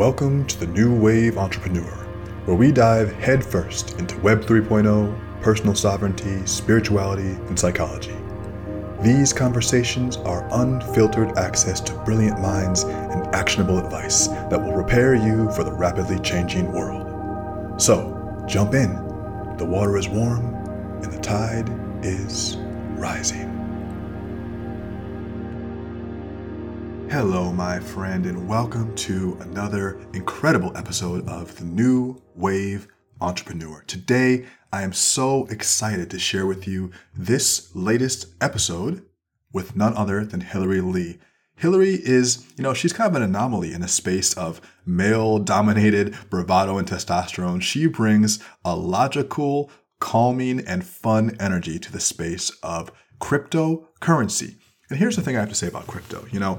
Welcome to the New Wave Entrepreneur, where we dive headfirst into Web 3.0, personal sovereignty, spirituality, and psychology. These conversations are unfiltered access to brilliant minds and actionable advice that will prepare you for the rapidly changing world. So, jump in. The water is warm and the tide is rising. Hello, my friend, and welcome to another incredible episode of the New Wave Entrepreneur. Today, I am so excited to share with you this latest episode with none other than Hillorie Le. Hillorie is, you know, she's kind of an anomaly in a space of male dominated bravado and testosterone. She brings a logical, calming, and fun energy to the space of cryptocurrency. And here's the thing I have to say about crypto. You know,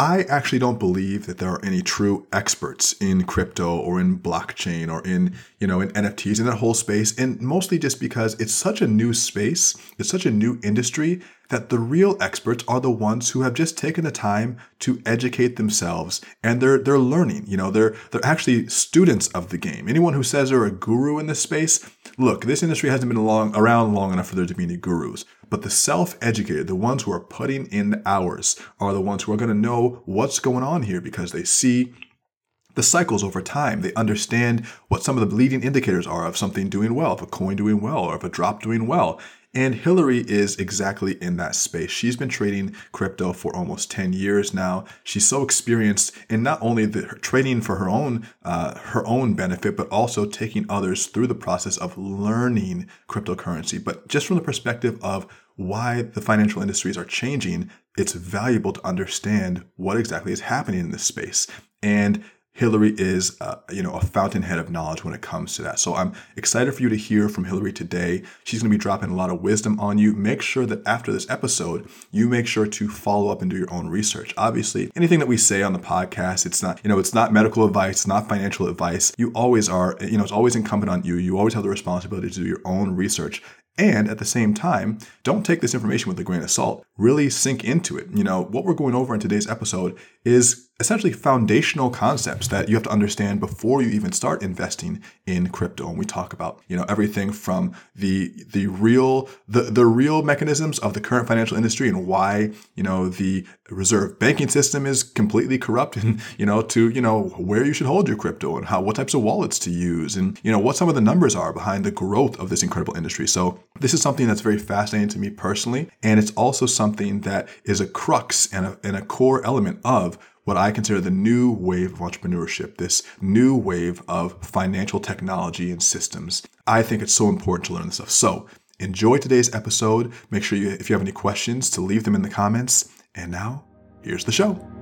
I actually don't believe that there are any true experts in crypto or in blockchain or in, you know, in NFTs in that whole space. And mostly just because it's such a new space, it's such a new industry that the real experts are the ones who have just taken the time to educate themselves and they're they're learning. You know, they're they're actually students of the game. Anyone who says they're a guru in this space, look, this industry hasn't been long, around long enough for there to be any gurus. But the self educated, the ones who are putting in the hours, are the ones who are going to know what's going on here because they see the cycles over time. They understand what some of the leading indicators are of something doing well, of a coin doing well, or of a drop doing well. And Hillorie is exactly in that space. She's been trading crypto for almost 10 years now. She's so experienced in not only the, trading for her own uh, her own benefit, but also taking others through the process of learning cryptocurrency. But just from the perspective of why the financial industries are changing, it's valuable to understand what exactly is happening in this space. And Hillorie is, uh, you know, a fountainhead of knowledge when it comes to that. So I'm excited for you to hear from Hillorie today. She's going to be dropping a lot of wisdom on you. Make sure that after this episode, you make sure to follow up and do your own research. Obviously, anything that we say on the podcast, it's not, you know, it's not medical advice, it's not financial advice. You always are, you know, it's always incumbent on you. You always have the responsibility to do your own research. And at the same time, don't take this information with a grain of salt. Really sink into it. You know, what we're going over in today's episode is essentially foundational concepts that you have to understand before you even start investing in crypto. And we talk about, you know, everything from the the real the, the real mechanisms of the current financial industry and why, you know, the reserve banking system is completely corrupt and, you know, to, you know, where you should hold your crypto and how what types of wallets to use and, you know, what some of the numbers are behind the growth of this incredible industry. So this is something that's very fascinating to me personally. And it's also something that is a crux and a, and a core element of what I consider the new wave of entrepreneurship, this new wave of financial technology and systems. I think it's so important to learn this stuff. So enjoy today's episode. Make sure you, if you have any questions, to leave them in the comments. And now, here's the show.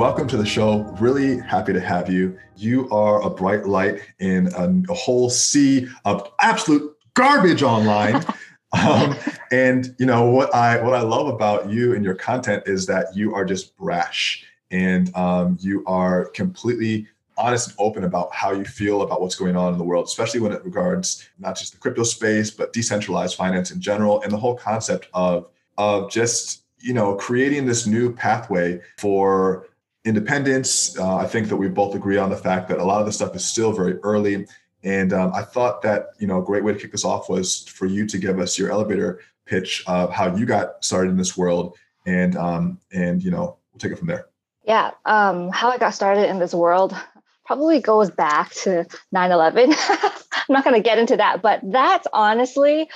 Welcome to the show. Really happy to have you. You are a bright light in a, a whole sea of absolute garbage online. um, and you know what I what I love about you and your content is that you are just brash and um, you are completely honest and open about how you feel about what's going on in the world, especially when it regards not just the crypto space but decentralized finance in general and the whole concept of of just you know, creating this new pathway for independence. Uh, I think that we both agree on the fact that a lot of the stuff is still very early. And um, I thought that, you know, a great way to kick this off was for you to give us your elevator pitch of how you got started in this world. And, um, and you know, we'll take it from there. Yeah. Um, how I got started in this world probably goes back to 9 11. I'm not going to get into that, but that's honestly,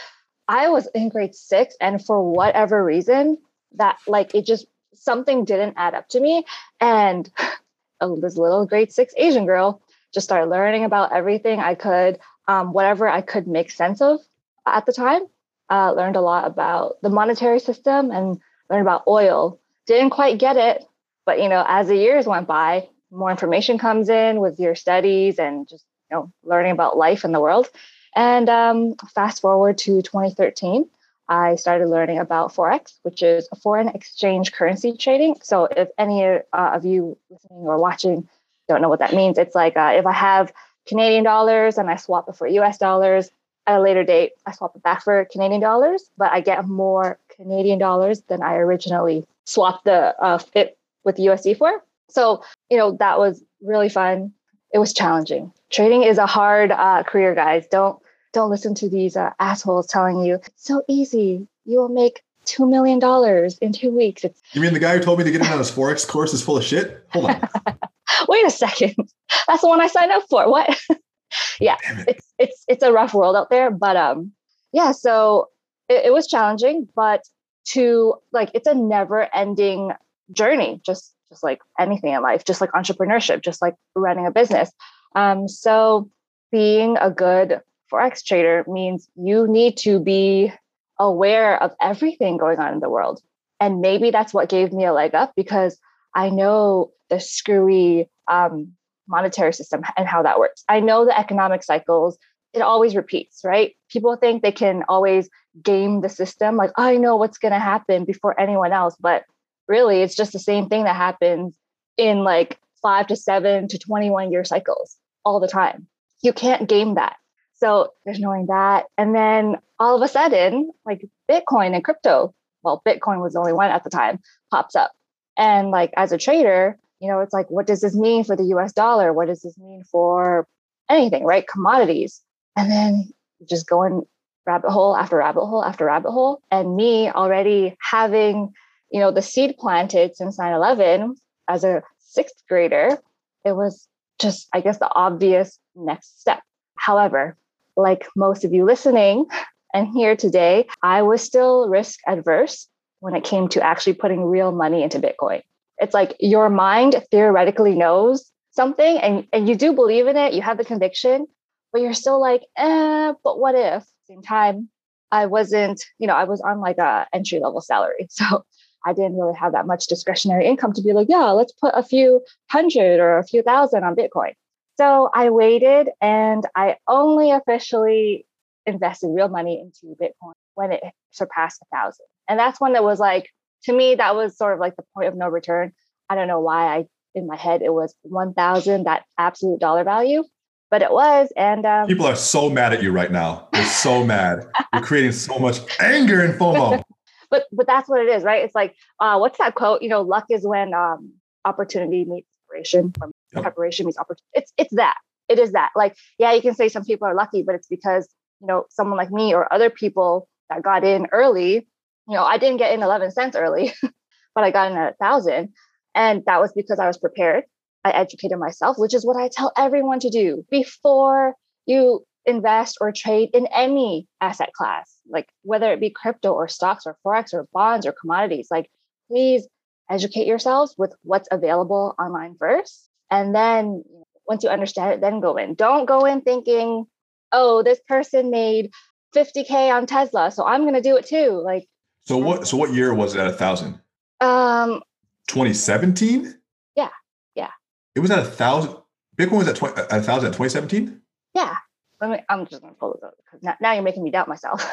I was in grade six, and for whatever reason, that like it just something didn't add up to me. And oh, this little grade six asian girl just started learning about everything i could um, whatever i could make sense of at the time uh, learned a lot about the monetary system and learned about oil. Didn't quite get it but you know as the years went by more information comes in with your studies and just you know learning about life in the world. And um, fast forward to 2013 I started learning about Forex, which is foreign exchange currency trading. So, if any uh, of you listening or watching don't know what that means, it's like uh, if I have Canadian dollars and I swap it for US dollars, at a later date, I swap it back for Canadian dollars, but I get more Canadian dollars than I originally swapped the uh, it with USD for. So, you know, that was really fun. It was challenging. Trading is a hard uh, career, guys. Don't don't listen to these uh, assholes telling you it's so easy. You will make two million dollars in two weeks. It's- you mean the guy who told me to get in on his forex course is full of shit? Hold on. Wait a second. That's the one I signed up for. What? yeah, it. it's it's it's a rough world out there, but um, yeah. So it, it was challenging, but to like it's a never-ending journey. Just just like anything in life, just like entrepreneurship, just like running a business. Um, so being a good forex trader means you need to be aware of everything going on in the world. And maybe that's what gave me a leg up because I know the screwy um, monetary system and how that works. I know the economic cycles, it always repeats, right? People think they can always game the system, like, I know what's going to happen before anyone else. But really, it's just the same thing that happens in like five to seven to 21 year cycles all the time. You can't game that. So there's knowing that. And then all of a sudden, like Bitcoin and crypto, well, Bitcoin was the only one at the time, pops up. And like as a trader, you know, it's like, what does this mean for the US dollar? What does this mean for anything, right? Commodities. And then just going rabbit hole after rabbit hole after rabbit hole. And me already having, you know, the seed planted since 9 11 as a sixth grader, it was just, I guess, the obvious next step. However, like most of you listening and here today, I was still risk adverse when it came to actually putting real money into Bitcoin. It's like your mind theoretically knows something and, and you do believe in it, you have the conviction, but you're still like, eh, but what if? Same time, I wasn't, you know, I was on like a entry level salary. So I didn't really have that much discretionary income to be like, yeah, let's put a few hundred or a few thousand on Bitcoin. So I waited and I only officially invested real money into Bitcoin when it surpassed a thousand. And that's when it was like, to me, that was sort of like the point of no return. I don't know why I, in my head, it was 1,000, that absolute dollar value, but it was. And um, people are so mad at you right now. They're so mad. You're creating so much anger and FOMO. but, but that's what it is, right? It's like, uh, what's that quote? You know, luck is when um, opportunity meets preparation or yep. preparation means opportunity. It's it's that. It is that. Like, yeah, you can say some people are lucky, but it's because, you know, someone like me or other people that got in early, you know, I didn't get in 11 cents early, but I got in at a thousand. And that was because I was prepared. I educated myself, which is what I tell everyone to do before you invest or trade in any asset class, like whether it be crypto or stocks or forex or bonds or commodities. Like, please educate yourselves with what's available online first and then once you understand it, then go in. Don't go in thinking, oh, this person made 50K on Tesla, so I'm gonna do it too. Like So what so what year was it at a thousand? Um 2017? Yeah. Yeah. It was at a thousand Bitcoin was at, 20, at a thousand at 2017? Yeah. Let me, I'm just gonna pull this up because now, now you're making me doubt myself.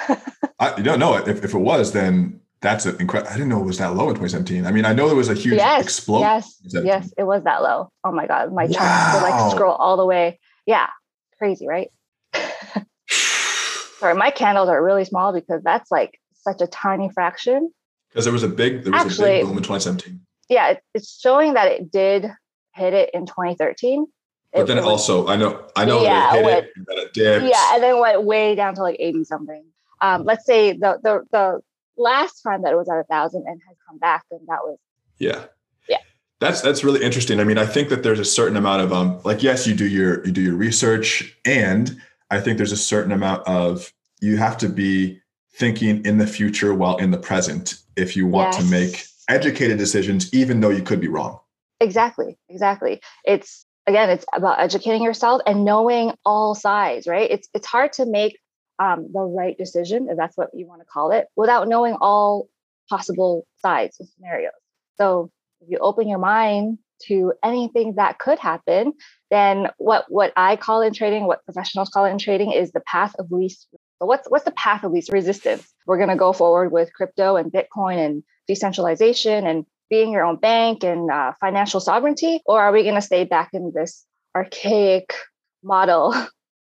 I you don't know if, if it was, then that's incredible. I didn't know it was that low in 2017. I mean, I know there was a huge yes, explosion. Yes, yes, it was that low. Oh my god, my wow. chart would like scroll all the way. Yeah, crazy, right? Sorry, my candles are really small because that's like such a tiny fraction. Because there was a big, there was Actually, a big boom in 2017. Yeah, it, it's showing that it did hit it in 2013. But it, then it also, I know, I know yeah, it hit went, it, and then it dipped. Yeah, and then went way down to like 80 something. Um, let's say the the the last time that it was at a thousand and has come back, and that was yeah. Yeah. That's that's really interesting. I mean, I think that there's a certain amount of um like yes, you do your you do your research and I think there's a certain amount of you have to be thinking in the future while in the present if you want yes. to make educated decisions even though you could be wrong. Exactly. Exactly. It's again it's about educating yourself and knowing all sides, right? It's it's hard to make um, the right decision, if that's what you want to call it, without knowing all possible sides and scenarios. So if you open your mind to anything that could happen, then what what I call in trading, what professionals call in trading, is the path of least So what's what's the path of least resistance? We're going to go forward with crypto and Bitcoin and decentralization and being your own bank and uh, financial sovereignty, or are we going to stay back in this archaic model,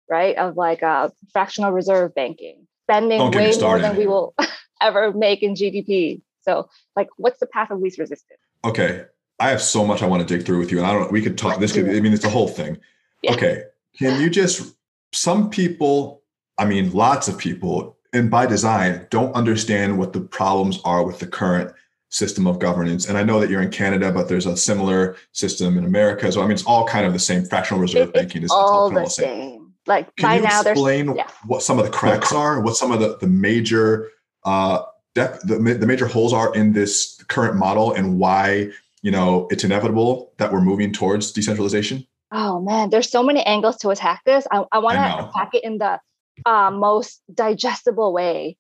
right, of like uh, fractional reserve banking, spending way more than we will ever make in GDP? So, like, what's the path of least resistance? Okay, I have so much I want to dig through with you, and I don't. We could talk. This could. I mean, it's a whole thing. Yeah. Okay, can you just? Some people, I mean, lots of people, and by design, don't understand what the problems are with the current system of governance. And I know that you're in Canada, but there's a similar system in America. So I mean, it's all kind of the same. Fractional reserve banking is all, all the same. same. Like Can by you now, explain yeah. what some of the cracks are? What some of the the major uh, depth, the, the major holes are in this current model, and why you know it's inevitable that we're moving towards decentralization? Oh man, there's so many angles to attack this. I, I want to attack it in the uh, most digestible way.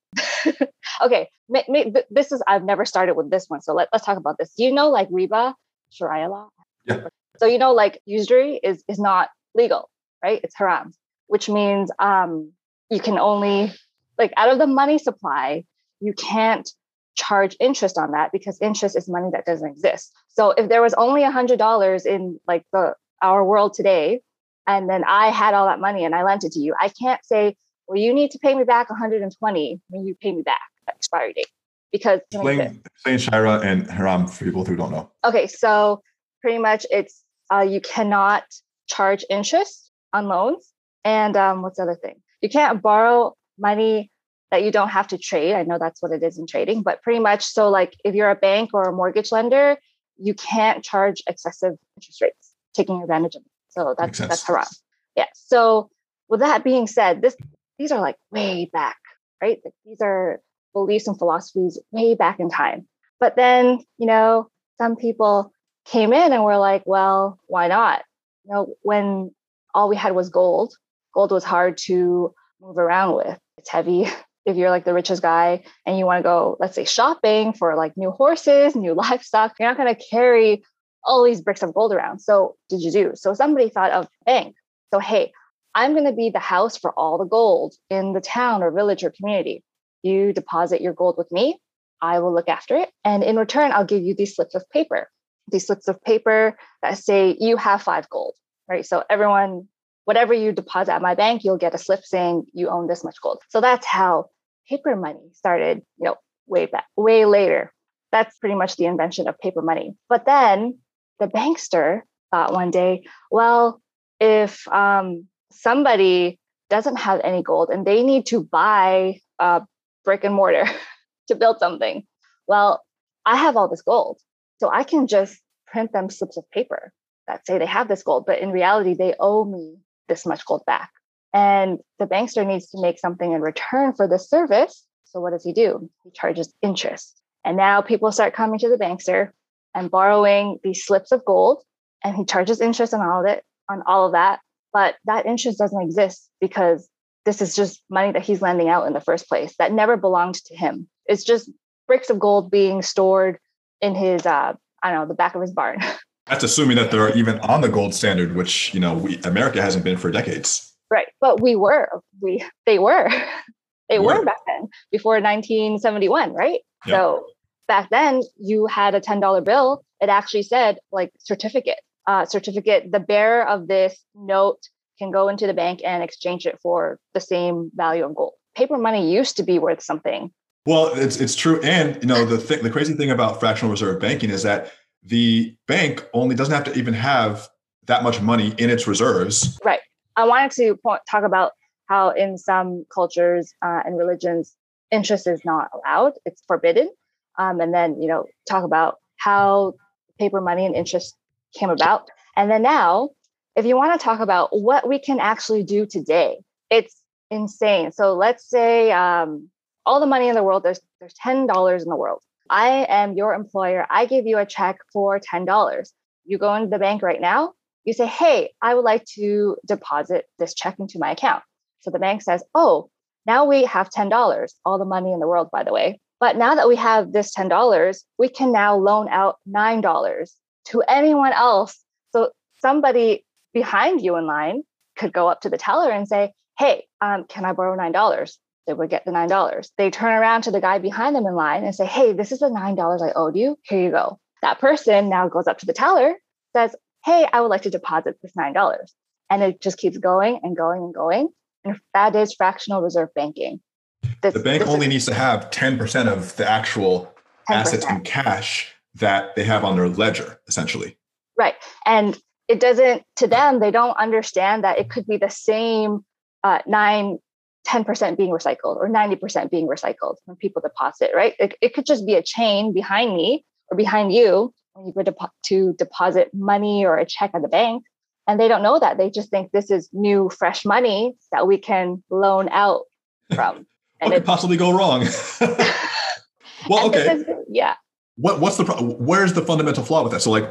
okay, this is I've never started with this one, so let, us talk about this. You know, like riba, Sharia law. Yeah. So you know, like usury is is not legal, right? It's haram, which means um, you can only like out of the money supply, you can't charge interest on that because interest is money that doesn't exist. So if there was only a hundred dollars in like the our world today, and then I had all that money and I lent it to you, I can't say, well, you need to pay me back 120 when you pay me back expiry date. Because explain, explain Sharia and Haram for people who don't know. Okay, so pretty much it's uh, you cannot charge interest on loans. And um, what's the other thing? You can't borrow money that you don't have to trade. I know that's what it is in trading, but pretty much so like if you're a bank or a mortgage lender, you can't charge excessive interest rates, taking advantage of it. So that's that's haram. Yeah. So with that being said, this these are like way back, right? Like these are beliefs and philosophies way back in time. But then, you know, some people came in and were like, well, why not? You know, when all we had was gold, gold was hard to move around with. It's heavy. If you're like the richest guy and you want to go, let's say, shopping for like new horses, new livestock, you're not going to carry all these bricks of gold around. So, did you do? So, somebody thought of bank. So, hey, I'm going to be the house for all the gold in the town or village or community. You deposit your gold with me. I will look after it. And in return, I'll give you these slips of paper, these slips of paper that say you have five gold, right? So everyone, whatever you deposit at my bank, you'll get a slip saying you own this much gold. So that's how paper money started, you know, way back, way later. That's pretty much the invention of paper money. But then the bankster thought one day, well, if um, somebody doesn't have any gold and they need to buy brick and mortar to build something. Well, I have all this gold. So I can just print them slips of paper that say they have this gold, but in reality, they owe me this much gold back. And the bankster needs to make something in return for this service. So what does he do? He charges interest. And now people start coming to the bankster and borrowing these slips of gold, and he charges interest on all of it, on all of that but that interest doesn't exist because this is just money that he's lending out in the first place that never belonged to him. It's just bricks of gold being stored in his, uh, I don't know, the back of his barn. That's assuming that they're even on the gold standard, which you know we America hasn't been for decades. Right, but we were. We they were. they were. were back then before 1971, right? Yep. So back then you had a $10 bill. It actually said like certificate uh, certificate, the bearer of this note can go into the bank and exchange it for the same value of gold. Paper money used to be worth something. Well, it's it's true, and you know the th- the crazy thing about fractional reserve banking is that the bank only doesn't have to even have that much money in its reserves. Right. I wanted to point, talk about how in some cultures uh, and religions interest is not allowed; it's forbidden. Um, and then you know talk about how paper money and interest came about. And then now, if you want to talk about what we can actually do today, it's insane. So let's say um, all the money in the world, there's there's ten dollars in the world. I am your employer. I give you a check for ten dollars. You go into the bank right now. You say, "Hey, I would like to deposit this check into my account." So the bank says, "Oh, now we have ten dollars. All the money in the world, by the way. But now that we have this ten dollars, we can now loan out nine dollars to anyone else. So somebody behind you in line could go up to the teller and say, Hey, um, can I borrow $9? They would get the $9. They turn around to the guy behind them in line and say, Hey, this is the $9 I owed you. Here you go. That person now goes up to the teller, says, Hey, I would like to deposit this $9. And it just keeps going and going and going. And that is fractional reserve banking. This, the bank only is, needs to have 10% of the actual 10%. assets in cash that they have on their ledger, essentially. Right. And it doesn't, to them, they don't understand that it could be the same uh, nine 10% being recycled or 90% being recycled when people deposit, right? It, it could just be a chain behind me or behind you when you go to, to deposit money or a check at the bank. And they don't know that. They just think this is new, fresh money that we can loan out from. what could possibly go wrong? well, okay. Is, yeah. What, what's the where's the fundamental flaw with that? So, like,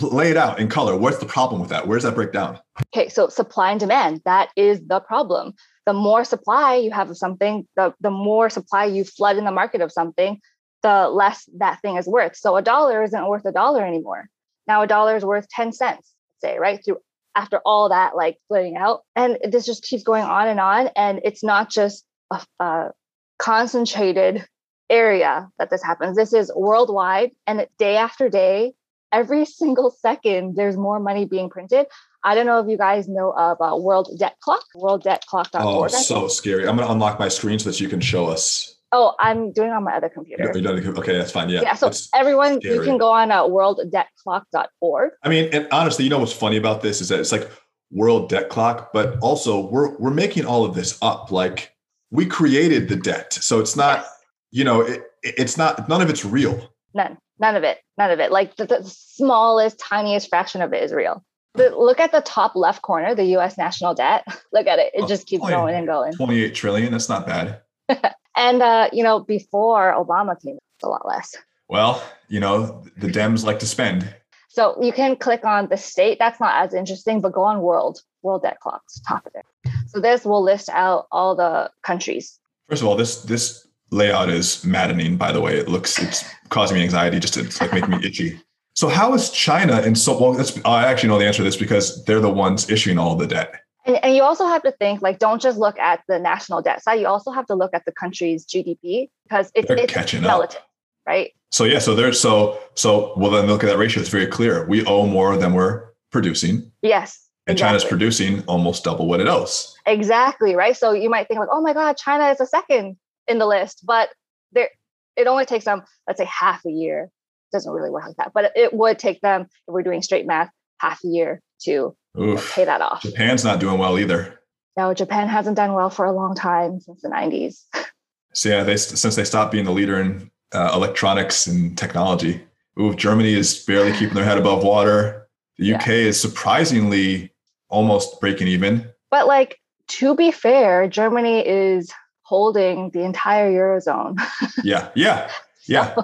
lay it out in color. What's the problem with that? Where does that break down? Okay, so supply and demand, that is the problem. The more supply you have of something, the, the more supply you flood in the market of something, the less that thing is worth. So a dollar isn't worth a dollar anymore. Now a dollar is worth 10 cents, say, right? Through after all that like splitting out. And this just keeps going on and on. And it's not just a, a concentrated area that this happens. This is worldwide and day after day, every single second there's more money being printed i don't know if you guys know of uh, world debt clock worlddebtclock.org oh so scary i'm going to unlock my screen so that you can show us oh i'm doing on my other computer okay that's fine yeah yeah so everyone scary. you can go on uh, worlddebtclock.org i mean and honestly you know what's funny about this is that it's like world debt clock but also we're we're making all of this up like we created the debt so it's not yes. you know it, it's not none of it's real none None of it. None of it. Like the, the smallest, tiniest fraction of it is real. The, look at the top left corner, the U.S. national debt. Look at it; it oh, just keeps going and going. Twenty-eight trillion. That's not bad. and uh, you know, before Obama came, it's a lot less. Well, you know, the Dems like to spend. So you can click on the state. That's not as interesting, but go on world, world debt clocks, top of it. So this will list out all the countries. First of all, this this layout is maddening, by the way. It looks, it's causing me anxiety just to like making me itchy. So how is China and so well? That's, I actually know the answer to this because they're the ones issuing all the debt. And, and you also have to think like, don't just look at the national debt side. You also have to look at the country's GDP because it's, they're it's catching relative, up. right? So yeah, so there's so so well then look at that ratio. It's very clear. We owe more than we're producing. Yes. And exactly. China's producing almost double what it owes. Exactly right. So you might think like, oh my God, China is a second in the list, but there it only takes them, let's say, half a year. Doesn't really work like that, but it would take them, if we're doing straight math, half a year to Oof. pay that off. Japan's not doing well either. No, Japan hasn't done well for a long time since the 90s. So yeah, they since they stopped being the leader in uh, electronics and technology. Ooh, Germany is barely keeping their head above water. The UK yeah. is surprisingly almost breaking even. But like to be fair, Germany is holding the entire eurozone. yeah, yeah, yeah,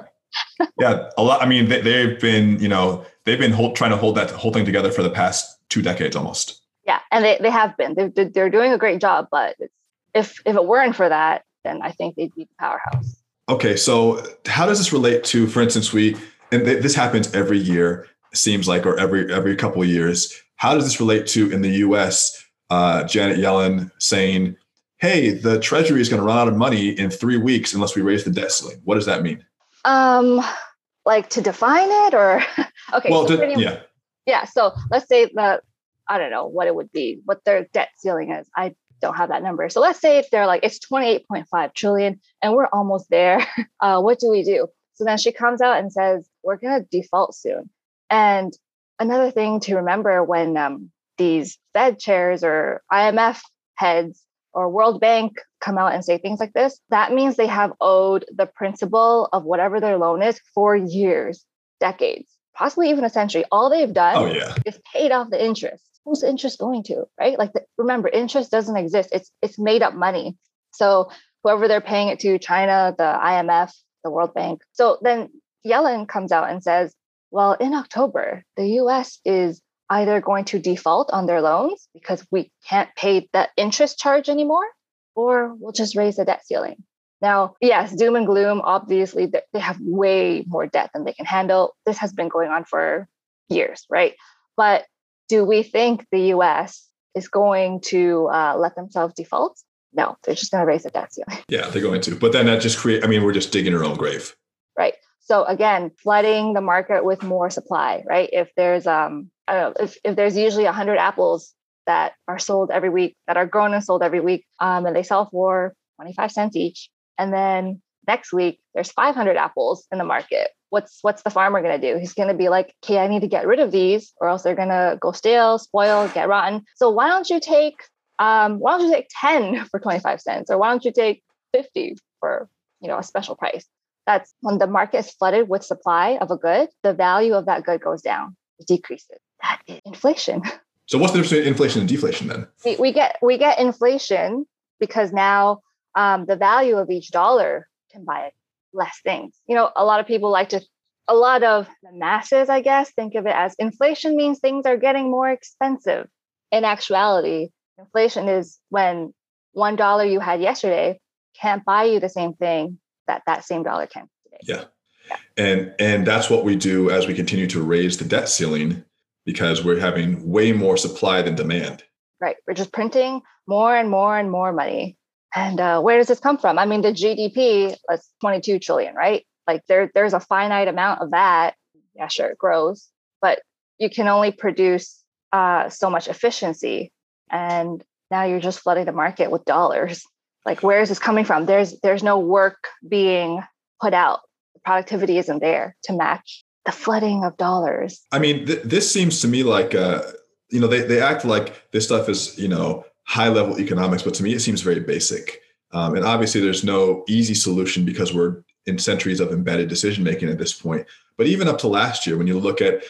yeah. A lot. I mean, they, have been, you know, they've been hold, trying to hold that whole thing together for the past two decades almost. Yeah, and they, they have been. They're, they're doing a great job. But if if it weren't for that, then I think they'd be the powerhouse. Okay, so how does this relate to, for instance, we and this happens every year, seems like, or every every couple of years. How does this relate to in the U.S. Uh, Janet Yellen saying hey, the Treasury is going to run out of money in three weeks unless we raise the debt ceiling. What does that mean? Um, like to define it or okay. Well, so to, yeah, yeah. So let's say that I don't know what it would be, what their debt ceiling is. I don't have that number. So let's say if they're like it's 28.5 trillion and we're almost there. Uh, what do we do? So then she comes out and says we're going to default soon. And another thing to remember when um, these Fed chairs or IMF heads or World Bank come out and say things like this, that means they have owed the principal of whatever their loan is for years, decades, possibly even a century. All they've done oh, yeah. is paid off the interest. Who's the interest going to? Right? Like the, remember, interest doesn't exist. It's it's made up money. So whoever they're paying it to, China, the IMF, the World Bank. So then Yellen comes out and says, well, in October, the US is either going to default on their loans because we can't pay that interest charge anymore, or we'll just raise the debt ceiling. Now, yes, doom and gloom, obviously, they have way more debt than they can handle. This has been going on for years, right? But do we think the US is going to uh, let themselves default? No, they're just going to raise the debt ceiling. Yeah, they're going to. But then that just create. I mean, we're just digging our own grave. Right. So again, flooding the market with more supply. Right. If there's um, I don't know, if if there's usually hundred apples that are sold every week, that are grown and sold every week, um, and they sell for twenty five cents each, and then next week there's 500 apples in the market what's what's the farmer going to do he's going to be like okay i need to get rid of these or else they're going to go stale spoil get rotten so why don't you take um, why don't you take 10 for 25 cents or why don't you take 50 for you know a special price that's when the market is flooded with supply of a good the value of that good goes down it decreases that is inflation so what's the difference between inflation and deflation then we, we get we get inflation because now um, the value of each dollar can buy less things. You know, a lot of people like to, a lot of the masses, I guess, think of it as inflation means things are getting more expensive. In actuality, inflation is when one dollar you had yesterday can't buy you the same thing that that same dollar can today. Yeah. yeah. And and that's what we do as we continue to raise the debt ceiling because we're having way more supply than demand. Right. We're just printing more and more and more money and uh, where does this come from? I mean, the GDP is 22 trillion, right? Like there, there's a finite amount of that. Yeah, sure, it grows, but you can only produce uh, so much efficiency, and now you're just flooding the market with dollars. Like, where is this coming from? There's there's no work being put out. Productivity isn't there to match the flooding of dollars. I mean, th- this seems to me like, uh, you know, they they act like this stuff is, you know high level economics, but to me, it seems very basic. Um, and obviously, there's no easy solution because we're in centuries of embedded decision making at this point. But even up to last year, when you look at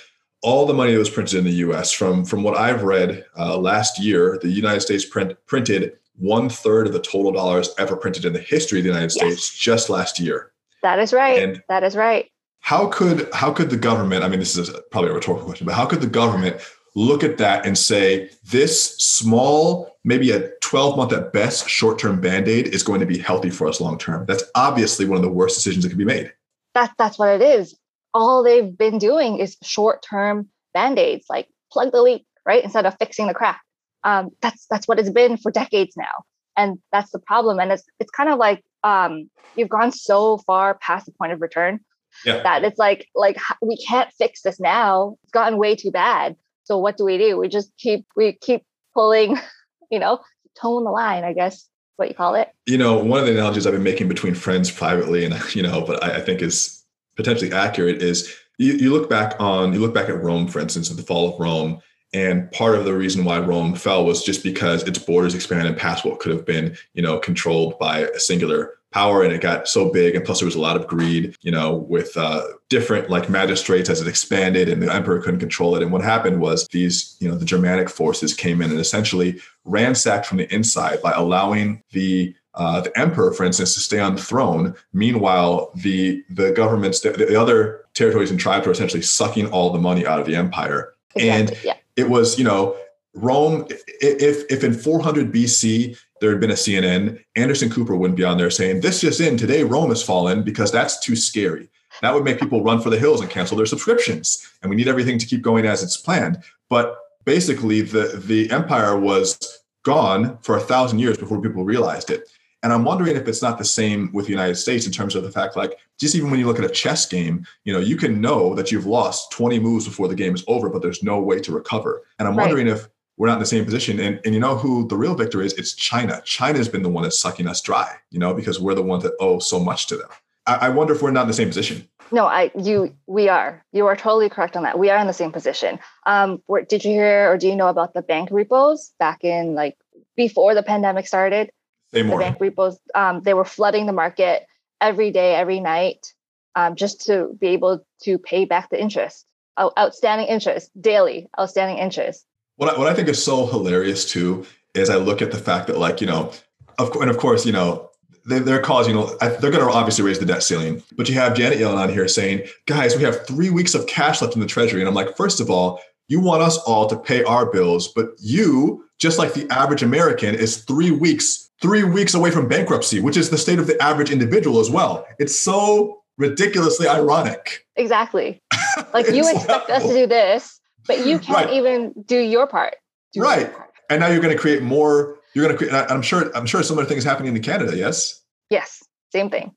all the money that was printed in the U.S. from from what I've read uh, last year, the United States print, printed one third of the total dollars ever printed in the history of the United yes. States just last year. That is right. And that is right. How could how could the government? I mean, this is probably a rhetorical question, but how could the government look at that and say this small, maybe a 12 month at best short term band aid is going to be healthy for us long term. That's obviously one of the worst decisions that could be made. That, that's what it is. All they've been doing is short term band aids, like plug the leak, right? Instead of fixing the crack. Um, that's that's what it's been for decades now, and that's the problem. And it's it's kind of like um, you've gone so far past the point of return yeah. that it's like like we can't fix this now. It's gotten way too bad. So what do we do? We just keep we keep pulling, you know, tone the line, I guess what you call it. You know, one of the analogies I've been making between friends privately and you know, but I, I think is potentially accurate is you, you look back on you look back at Rome, for instance, at the fall of Rome, and part of the reason why Rome fell was just because its borders expanded past what could have been, you know, controlled by a singular power and it got so big and plus there was a lot of greed you know with uh, different like magistrates as it expanded and the emperor couldn't control it and what happened was these you know the germanic forces came in and essentially ransacked from the inside by allowing the uh, the emperor, for instance, to stay on the throne. Meanwhile, the the governments, the, the other territories and tribes were essentially sucking all the money out of the empire. Exactly. And yeah. It was, you know, Rome. If if in 400 BC there had been a CNN, Anderson Cooper wouldn't be on there saying, This just in, today Rome has fallen because that's too scary. That would make people run for the hills and cancel their subscriptions. And we need everything to keep going as it's planned. But basically, the, the empire was gone for a thousand years before people realized it. And I'm wondering if it's not the same with the United States in terms of the fact, like, just even when you look at a chess game, you know, you can know that you've lost 20 moves before the game is over, but there's no way to recover. And I'm right. wondering if we're not in the same position. And, and you know who the real victor is? It's China. China's been the one that's sucking us dry, you know, because we're the ones that owe so much to them. I, I wonder if we're not in the same position. No, I you we are. You are totally correct on that. We are in the same position. Um, where, did you hear or do you know about the bank repos back in like before the pandemic started? The bank repos, um, they were flooding the market every day, every night, um, just to be able to pay back the interest, outstanding interest daily, outstanding interest. What I, what I think is so hilarious too is I look at the fact that like you know, of and of course you know they, they're causing, you know, they're going to obviously raise the debt ceiling. But you have Janet Yellen on here saying, guys, we have three weeks of cash left in the treasury. And I'm like, first of all, you want us all to pay our bills, but you, just like the average American, is three weeks, three weeks away from bankruptcy, which is the state of the average individual as well. It's so ridiculously ironic. Exactly. Like you expect us to do this, but you can't right. even do your part. Do right. Your part. And now you're going to create more You're gonna. Create. I'm sure. I'm sure similar things happening in Canada. Yes. Yes, same thing.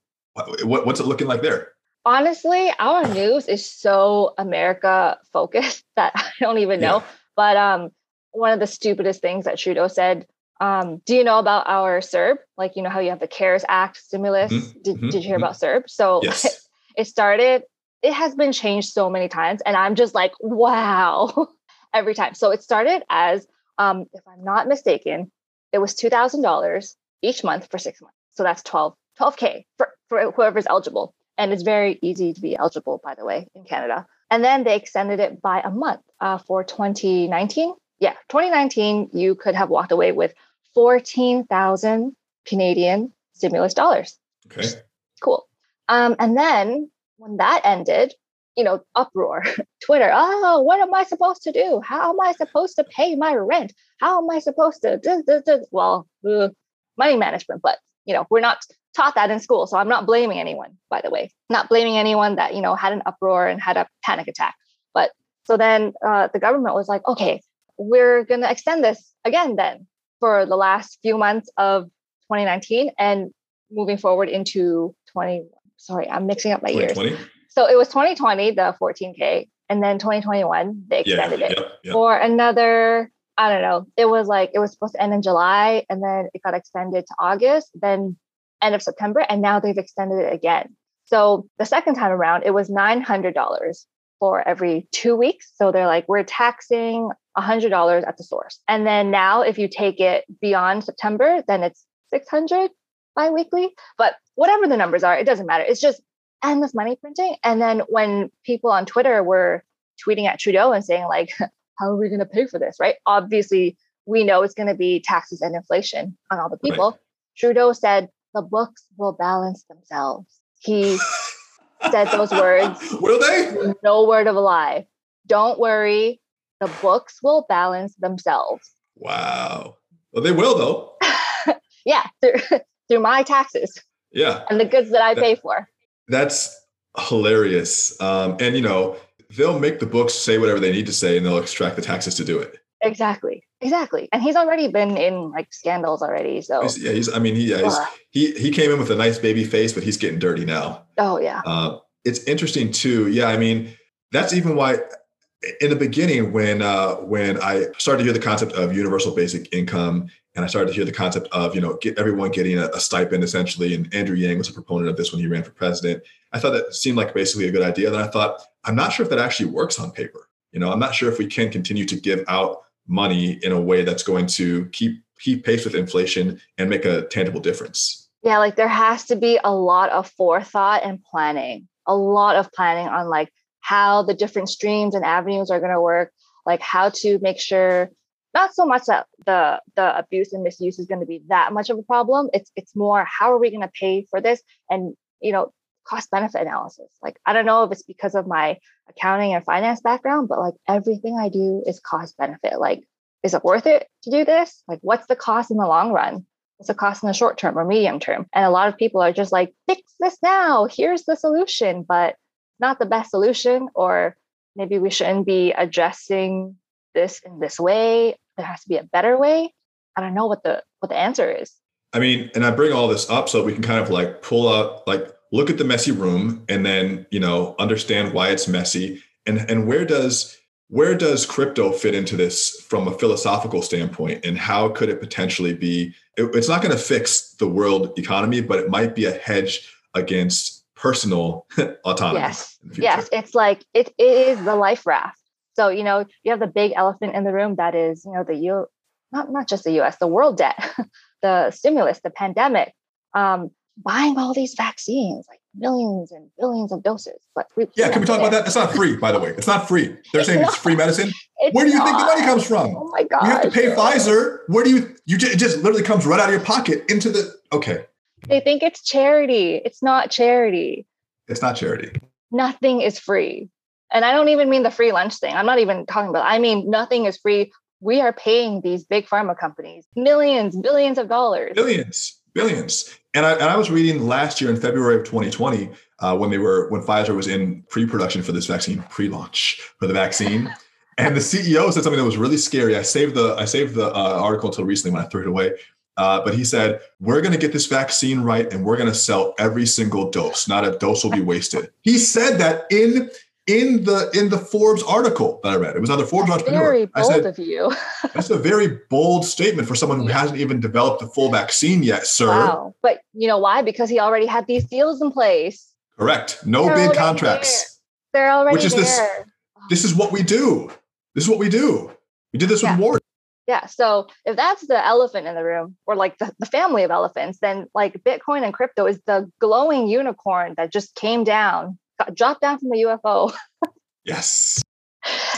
What, what's it looking like there? Honestly, our news is so America focused that I don't even know. Yeah. But um, one of the stupidest things that Trudeau said. Um, do you know about our CERB? Like, you know how you have the CARES Act stimulus. Mm-hmm. Did, mm-hmm. did you hear mm-hmm. about CERB? So yes. it, it started. It has been changed so many times, and I'm just like, wow, every time. So it started as, um, if I'm not mistaken, it was two thousand dollars each month for six months. So that's 12, 12K for, for whoever's eligible. And it's very easy to be eligible, by the way, in Canada. And then they extended it by a month uh, for 2019. Yeah, 2019, you could have walked away with 14,000 Canadian stimulus dollars. Okay. Cool. Um, and then when that ended, you know, uproar, Twitter, oh, what am I supposed to do? How am I supposed to pay my rent? How am I supposed to? Well, uh, money management, but you know, we're not taught that in school. So I'm not blaming anyone, by the way, not blaming anyone that, you know, had an uproar and had a panic attack. But so then uh, the government was like, okay, we're going to extend this again then for the last few months of 2019 and moving forward into 20. Sorry, I'm mixing up my years. So it was 2020, the 14K, and then 2021, they extended yeah, it yeah, yeah. for another I don't know. It was like it was supposed to end in July and then it got extended to August, then end of September, and now they've extended it again. So the second time around, it was $900 for every two weeks. So they're like, we're taxing $100 at the source. And then now, if you take it beyond September, then it's 600 biweekly. But whatever the numbers are, it doesn't matter. It's just endless money printing. And then when people on Twitter were tweeting at Trudeau and saying, like, how are we going to pay for this? Right. Obviously, we know it's going to be taxes and inflation on all the people. Right. Trudeau said, the books will balance themselves. He said those words. Will they? No word of a lie. Don't worry. The books will balance themselves. Wow. Well, they will, though. yeah, through, through my taxes. Yeah. And the goods that I that, pay for. That's hilarious. Um, and, you know, they'll make the books say whatever they need to say and they'll extract the taxes to do it. Exactly. Exactly. And he's already been in like scandals already. So he's, yeah, he's I mean, he, yeah, he's, he, he came in with a nice baby face, but he's getting dirty now. Oh yeah. Uh, it's interesting too. Yeah. I mean, that's even why in the beginning, when, uh, when I started to hear the concept of universal basic income and I started to hear the concept of, you know, get everyone getting a, a stipend essentially. And Andrew Yang was a proponent of this when he ran for president. I thought that seemed like basically a good idea. Then I thought, I'm not sure if that actually works on paper. You know, I'm not sure if we can continue to give out money in a way that's going to keep keep pace with inflation and make a tangible difference. Yeah, like there has to be a lot of forethought and planning. A lot of planning on like how the different streams and avenues are going to work, like how to make sure not so much that the the abuse and misuse is going to be that much of a problem. It's it's more how are we going to pay for this and you know cost benefit analysis. Like, I don't know if it's because of my accounting and finance background, but like everything I do is cost benefit. Like, is it worth it to do this? Like, what's the cost in the long run? What's the cost in the short term or medium term? And a lot of people are just like, fix this now. Here's the solution, but not the best solution. Or maybe we shouldn't be addressing this in this way. There has to be a better way. I don't know what the what the answer is. I mean, and I bring all this up so we can kind of like pull out like look at the messy room and then you know understand why it's messy and and where does where does crypto fit into this from a philosophical standpoint and how could it potentially be it, it's not going to fix the world economy but it might be a hedge against personal autonomy yes yes it's like it, it is the life raft so you know you have the big elephant in the room that is you know the u not not just the us the world debt the stimulus the pandemic um, buying all these vaccines, like millions and billions of doses. But we, yeah, can we talk about that? It's not free, by the way. It's not free. They're it's saying not. it's free medicine. It's Where do you not. think the money comes from? Oh my god! You have to pay Pfizer. Where do you? You just, it just literally comes right out of your pocket into the. Okay. They think it's charity. It's not charity. It's not charity. Nothing is free, and I don't even mean the free lunch thing. I'm not even talking about. I mean nothing is free. We are paying these big pharma companies millions, billions of dollars. Billions billions. And I, and I was reading last year in February of 2020 uh, when they were when Pfizer was in pre-production for this vaccine, pre-launch for the vaccine. and the CEO said something that was really scary. I saved the I saved the uh, article until recently when I threw it away. Uh, but he said, We're going to get this vaccine right and we're going to sell every single dose. Not a dose will be wasted. He said that in in the in the Forbes article that I read. It was on the Forbes Entrepreneur. Very bold I said, of you. That's a very bold statement for someone who hasn't even developed the full vaccine yet, sir. Wow. But you know why? Because he already had these deals in place. Correct. No They're big contracts. there. They're already Which is this- This is what we do. This is what we do. We did this Yeah. with Ward. Yeah. So if that's the elephant in the room, or like the, the family of elephants, then like Bitcoin and crypto is the glowing unicorn that just came down, got dropped down from the UFO. Yes.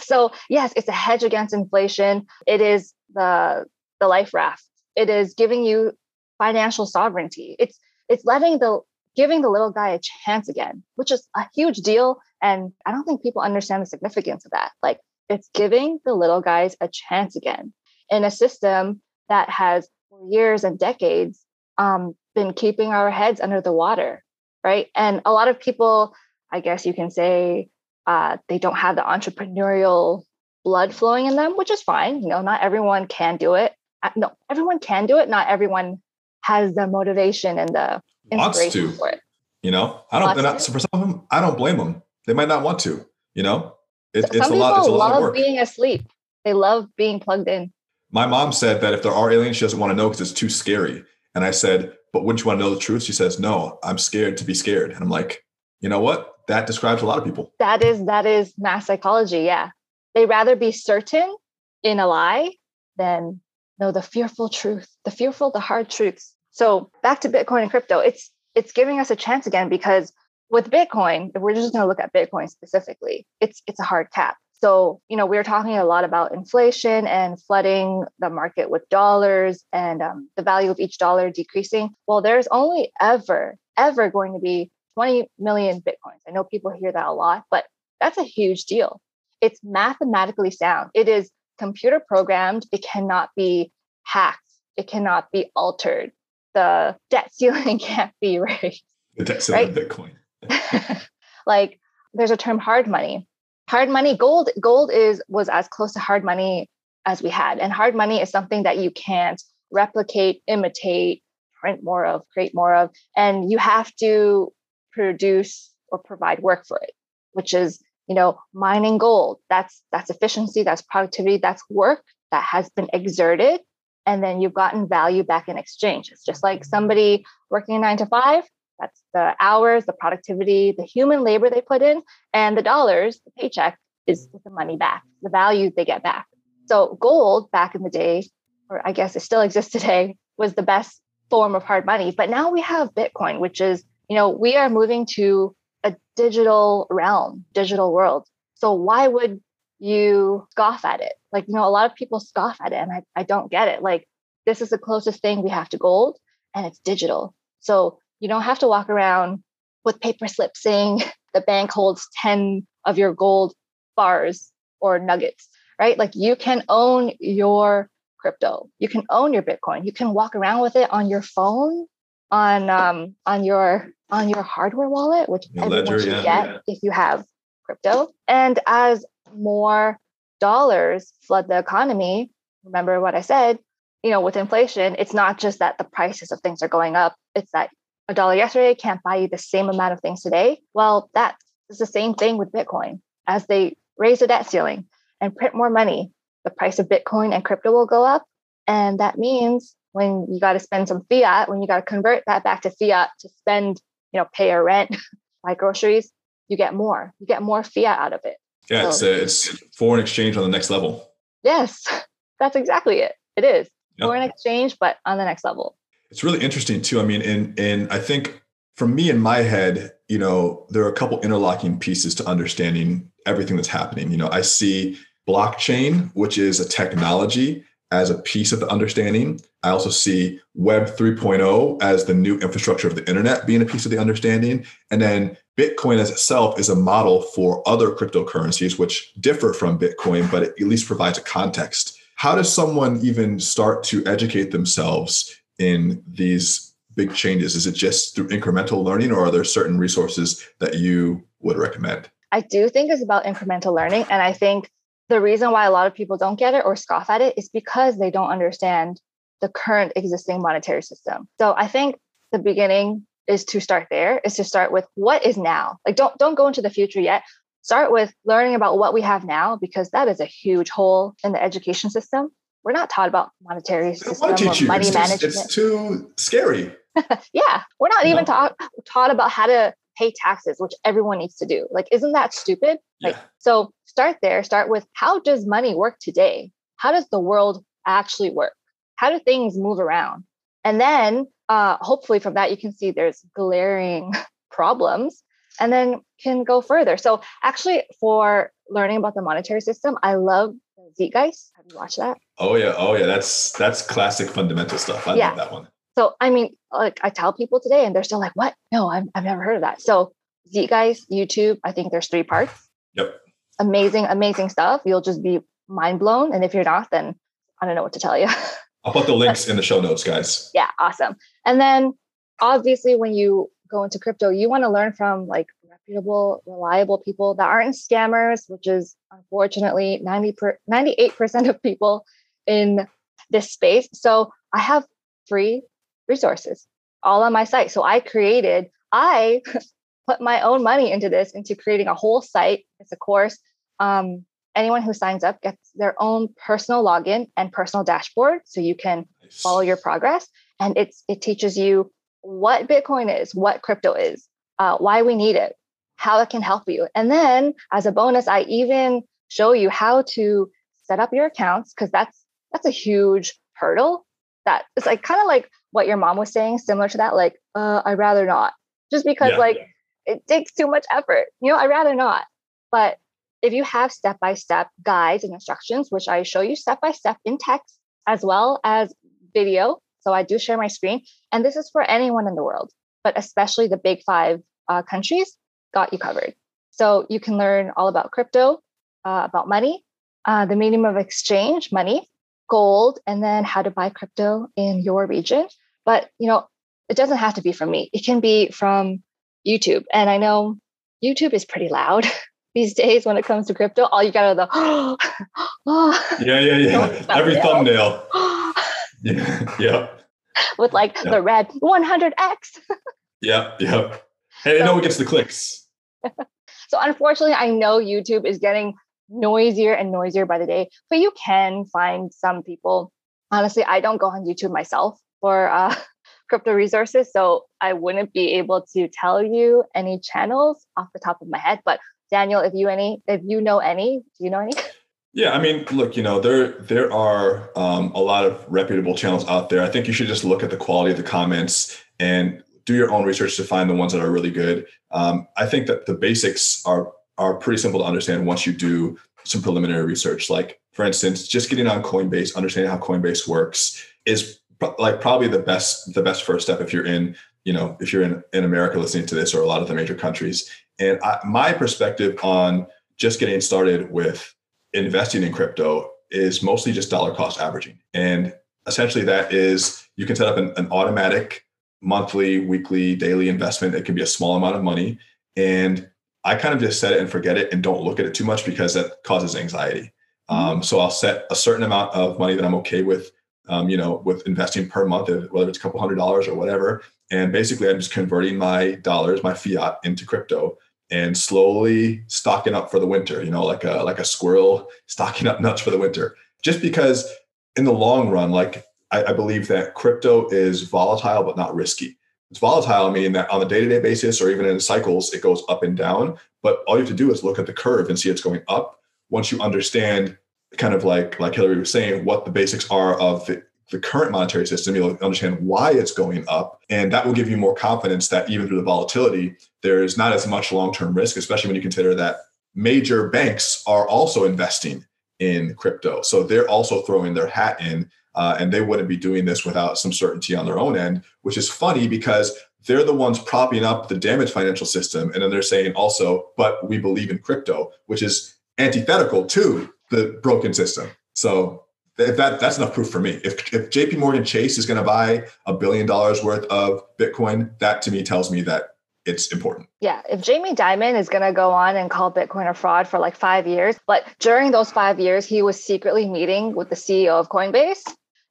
So yes, it's a hedge against inflation. It is the the life raft. It is giving you financial sovereignty. It's it's letting the giving the little guy a chance again, which is a huge deal. And I don't think people understand the significance of that. Like it's giving the little guys a chance again in a system that has for years and decades um, been keeping our heads under the water, right? And a lot of people, I guess you can say, uh, they don't have the entrepreneurial blood flowing in them, which is fine. You know, not everyone can do it. No, everyone can do it. Not everyone has the motivation and the Wants to. for it. You know, I don't. They're not- so for some of them, I don't blame them. They might not want to. You know, it, Some it's a lot. It's a lot of work. being asleep. They love being plugged in. My mom said that if there are aliens, she doesn't want to know because it's too scary. And I said, but wouldn't you want to know the truth? She says, no, I'm scared to be scared. And I'm like, you know what? That describes a lot of people. That is that is mass psychology. Yeah, they rather be certain in a lie than know the fearful truth, the fearful, the hard truths. So back to Bitcoin and crypto. It's it's giving us a chance again because with Bitcoin, if we're just going to look at Bitcoin specifically, it's it's a hard cap. So, you know, we are talking a lot about inflation and flooding the market with dollars and um, the value of each dollar decreasing. Well, there's only ever, ever going to be 20 million Bitcoins. I know people hear that a lot, but that's a huge deal. It's mathematically sound. It is computer programmed. It cannot be hacked. It cannot be altered. The debt ceiling can't be raised. The debt Right. of Bitcoin. like there's a term hard money hard money gold gold is was as close to hard money as we had. And hard money is something that you can't replicate imitate print more of create more of. And you have to produce or provide work for it which is you know mining gold. That's that's efficiency that's productivity that's work that has been exerted and then you've gotten value back in exchange. It's just like somebody working a 9 to 5 that's the hours, the productivity, the human labor they put in, and the dollars, the paycheck is mm. the money back, the value they get back. So gold back in the day, or I guess it still exists today, was the best form of hard money. But now we have Bitcoin, which is, you know, we are moving to a digital realm, digital world. So why would you scoff at it? Like, you know, a lot of people scoff at it, and I, I don't get it. Like, this is the closest thing we have to gold, and it's digital. So you don't have to walk around with paper slips saying the bank holds 10 of your gold bars or nuggets, right? Like you can own your crypto. You can own your Bitcoin. You can walk around with it on your phone, on um, on your on your hardware wallet, which Your everyone ledger, should yeah. get if you have crypto. And as more dollars flood the economy, remember what I said, you know, with inflation, it's not just that the prices of things are going up, it's that a dollar yesterday can't buy you the same amount of things today. Well, that's the same thing with Bitcoin. As they raise the debt ceiling and print more money, the price of Bitcoin and crypto will go up. And that means when you got to spend some fiat, when you got to convert that back to fiat to spend, you know, pay your rent, buy groceries, you get more. You get more fiat out of it. Yeah, it's, uh, it's foreign exchange on the next level. Yes, that's exactly it. It is Yep. foreign exchange, but on the next level. It's really interesting too. I mean, and in I think for me in my head, you know, there are a couple interlocking pieces to understanding everything that's happening. You know, I see blockchain, which is a technology, as a piece of the understanding. I also see Web 3.0 as the new infrastructure of the internet being a piece of the understanding. And then Bitcoin as itself is a model for other cryptocurrencies, which differ from Bitcoin, but it at least provides a context. How does someone even start to educate themselves in these big changes? Is it just through incremental learning, or are there certain resources that you would recommend? I do think it's about incremental learning. And I think the reason why a lot of people don't get it or scoff at it is because they don't understand the current existing monetary system. So I think the beginning is to start there, is to start with what is now. Like don't don't go into the future yet. Start with learning about what we have now because that is a huge hole in the education system. We're not taught about monetary system or money it's management. Too, it's too scary. yeah, we're not even taught taught about how to pay taxes, which everyone needs to do. Like, isn't that stupid? Like, yeah. so start there. Start with how does money work today? How does the world actually work? How do things move around? And then, uh, hopefully, from that you can see there's glaring problems, and then can go further. So, actually, for learning about the monetary system, I love Zeitgeist. Have you watched that? Oh yeah, oh yeah. That's that's classic fundamental stuff. I yeah. love that one. So, I mean, like I tell people today, and they're still like, "What? No, I've, I've never heard of that." So, Zeitgeist YouTube, I think there's three parts. Yep. Amazing, amazing stuff. You'll just be mind blown, and if you're not, then I don't know what to tell you. I'll put the links in the show notes, guys. Yeah, awesome. And then, obviously, when you go into crypto, you want to learn from like reputable, reliable people that aren't scammers, which is unfortunately 90 per, 98% of people in this space. So I have free resources all on my site. So I created, I put my own money into this, into creating a whole site. It's a course. Um, anyone who signs up gets their own personal login and personal dashboard, so you can nice. follow your progress. And it's it teaches you what Bitcoin is, what crypto is, uh, why we need it, how it can help you. And then as a bonus, I even show you how to set up your accounts because that's that's a huge hurdle. That it's like kind of like what your mom was saying, similar to that, like, uh, I'd rather not. Just because yeah. like it takes too much effort. You know, I'd rather not. But if you have step-by-step guides and instructions, which I show you step-by-step in text as well as video. So I do share my screen. And this is for anyone in the world, but especially the big five uh, countries got you covered. So you can learn all about crypto, uh, about money, uh, the medium of exchange, money, gold, and then how to buy crypto in your region. But you know, it doesn't have to be from me. It can be from YouTube. And I know YouTube is pretty loud these days when it comes to crypto. All you got are the oh, yeah, yeah, yeah. Every thumbnail. yeah, yeah. With like yeah. the red 100x. yeah, yeah. Hey, so, no one gets the clicks. so unfortunately, I know YouTube is getting noisier and noisier by the day, but you can find some people. Honestly, I don't go on YouTube myself for uh, crypto resources, so I wouldn't be able to tell you any channels off the top of my head. But Daniel, if you any, if you know any, do you know any? Yeah, I mean, look, you know, there there are um, a lot of reputable channels out there. I think you should just look at the quality of the comments and do your own research to find the ones that are really good. Um, I think that the basics are are pretty simple to understand once you do some preliminary research. Like, for instance, just getting on Coinbase, understanding how Coinbase works is like probably the best the best first step if you're in you know if you're in in America listening to this or a lot of the major countries. And I, my perspective on just getting started with investing in crypto is mostly just dollar cost averaging, and essentially that is you can set up an, an automatic monthly, weekly, daily investment. It can be a small amount of money, and I kind of just set it and forget it and don't look at it too much because that causes anxiety. Mm-hmm. Um, so I'll set a certain amount of money that I'm okay with um, you know, with investing per month, whether it's a couple hundred dollars or whatever. And basically, I'm just converting my dollars, my fiat, into crypto, and slowly stocking up for the winter. You know, like a like a squirrel stocking up nuts for the winter. Just because, in the long run, like I, I believe that crypto is volatile but not risky. It's volatile, meaning that on a day-to-day basis or even in cycles, it goes up and down. But all you have to do is look at the curve and see it's going up. Once you understand kind of like like Hillorie was saying, what the basics are of the, the current monetary system, you'll understand why it's going up. And that will give you more confidence that even through the volatility, there's not as much long-term risk, especially when you consider that major banks are also investing in crypto. So they're also throwing their hat in. Uh, and they wouldn't be doing this without some certainty on their own end, which is funny because they're the ones propping up the damaged financial system. And then they're saying also, but we believe in crypto, which is antithetical to the broken system. So if that that's enough proof for me. If if JP Morgan Chase is going to buy a billion dollars worth of Bitcoin, that to me tells me that it's important. Yeah. If Jamie Dimon is going to go on and call Bitcoin a fraud for like five years, but during those five years, he was secretly meeting with the CEO of Coinbase,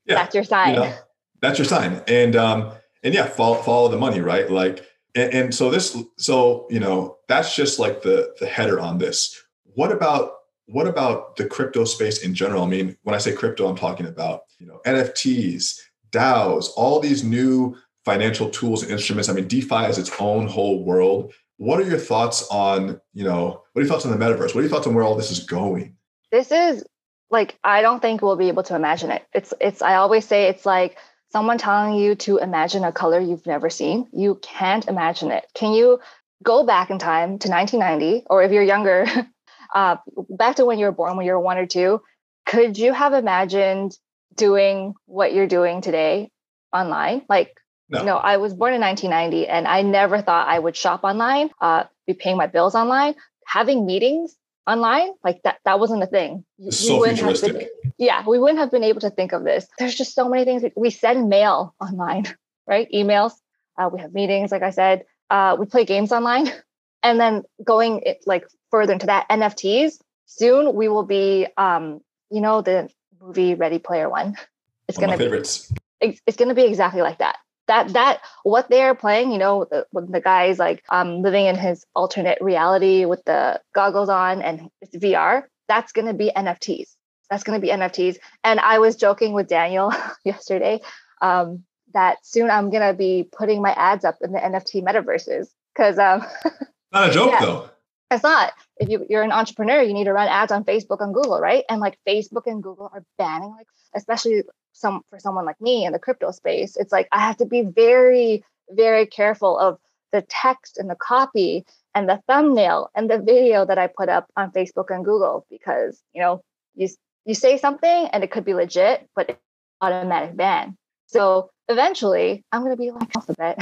yeah. that's your sign. You know, that's your sign. And, um, and yeah, follow, follow the money, right? Like, and, and so this, so, you know, that's just like the, the header on this. What about, what about the crypto space in general? I mean, when I say crypto, I'm talking about, you know, NFTs, DAOs, all these new financial tools and instruments. I mean, DeFi is its own whole world. What are your thoughts on, you know, what are your thoughts on the metaverse? What are your thoughts on where all this is going? This is like I don't think we'll be able to imagine it. It's it's I always say it's like someone telling you to imagine a color you've never seen. You can't imagine it. Can you go back in time to 1990 or if you're younger, uh, back to when you were born when you were 1 or 2, could you have imagined doing what you're doing today online? Like no. no, I was born in 1990 and I never thought I would shop online, uh, be paying my bills online, having meetings online, like that, that wasn't a thing. So futuristic. Been, yeah, we wouldn't have been able to think of this. There's just so many things. We send mail online, right? Emails. Uh, we have meetings, like I said. Uh, we play games online. And then going it, like further into that, NFTs. Soon we will be, um, you know, the movie Ready Player One. It's going to be it's going to be exactly like that that that what they're playing you know the, when the guy's like um living in his alternate reality with the goggles on and it's vr that's going to be nfts that's going to be nfts and i was joking with daniel yesterday um that soon i'm going to be putting my ads up in the nft metaverses because um not a joke yeah, though. It's not. If you, you're an entrepreneur you need to run ads on facebook and google right? And like facebook and google are banning like especially some for someone like me in the crypto space it's like i have to be very very careful of the text and the copy and the thumbnail and the video that i put up on facebook and google because you know you you say something and it could be legit but it's automatic ban. So eventually i'm going to be like alphabet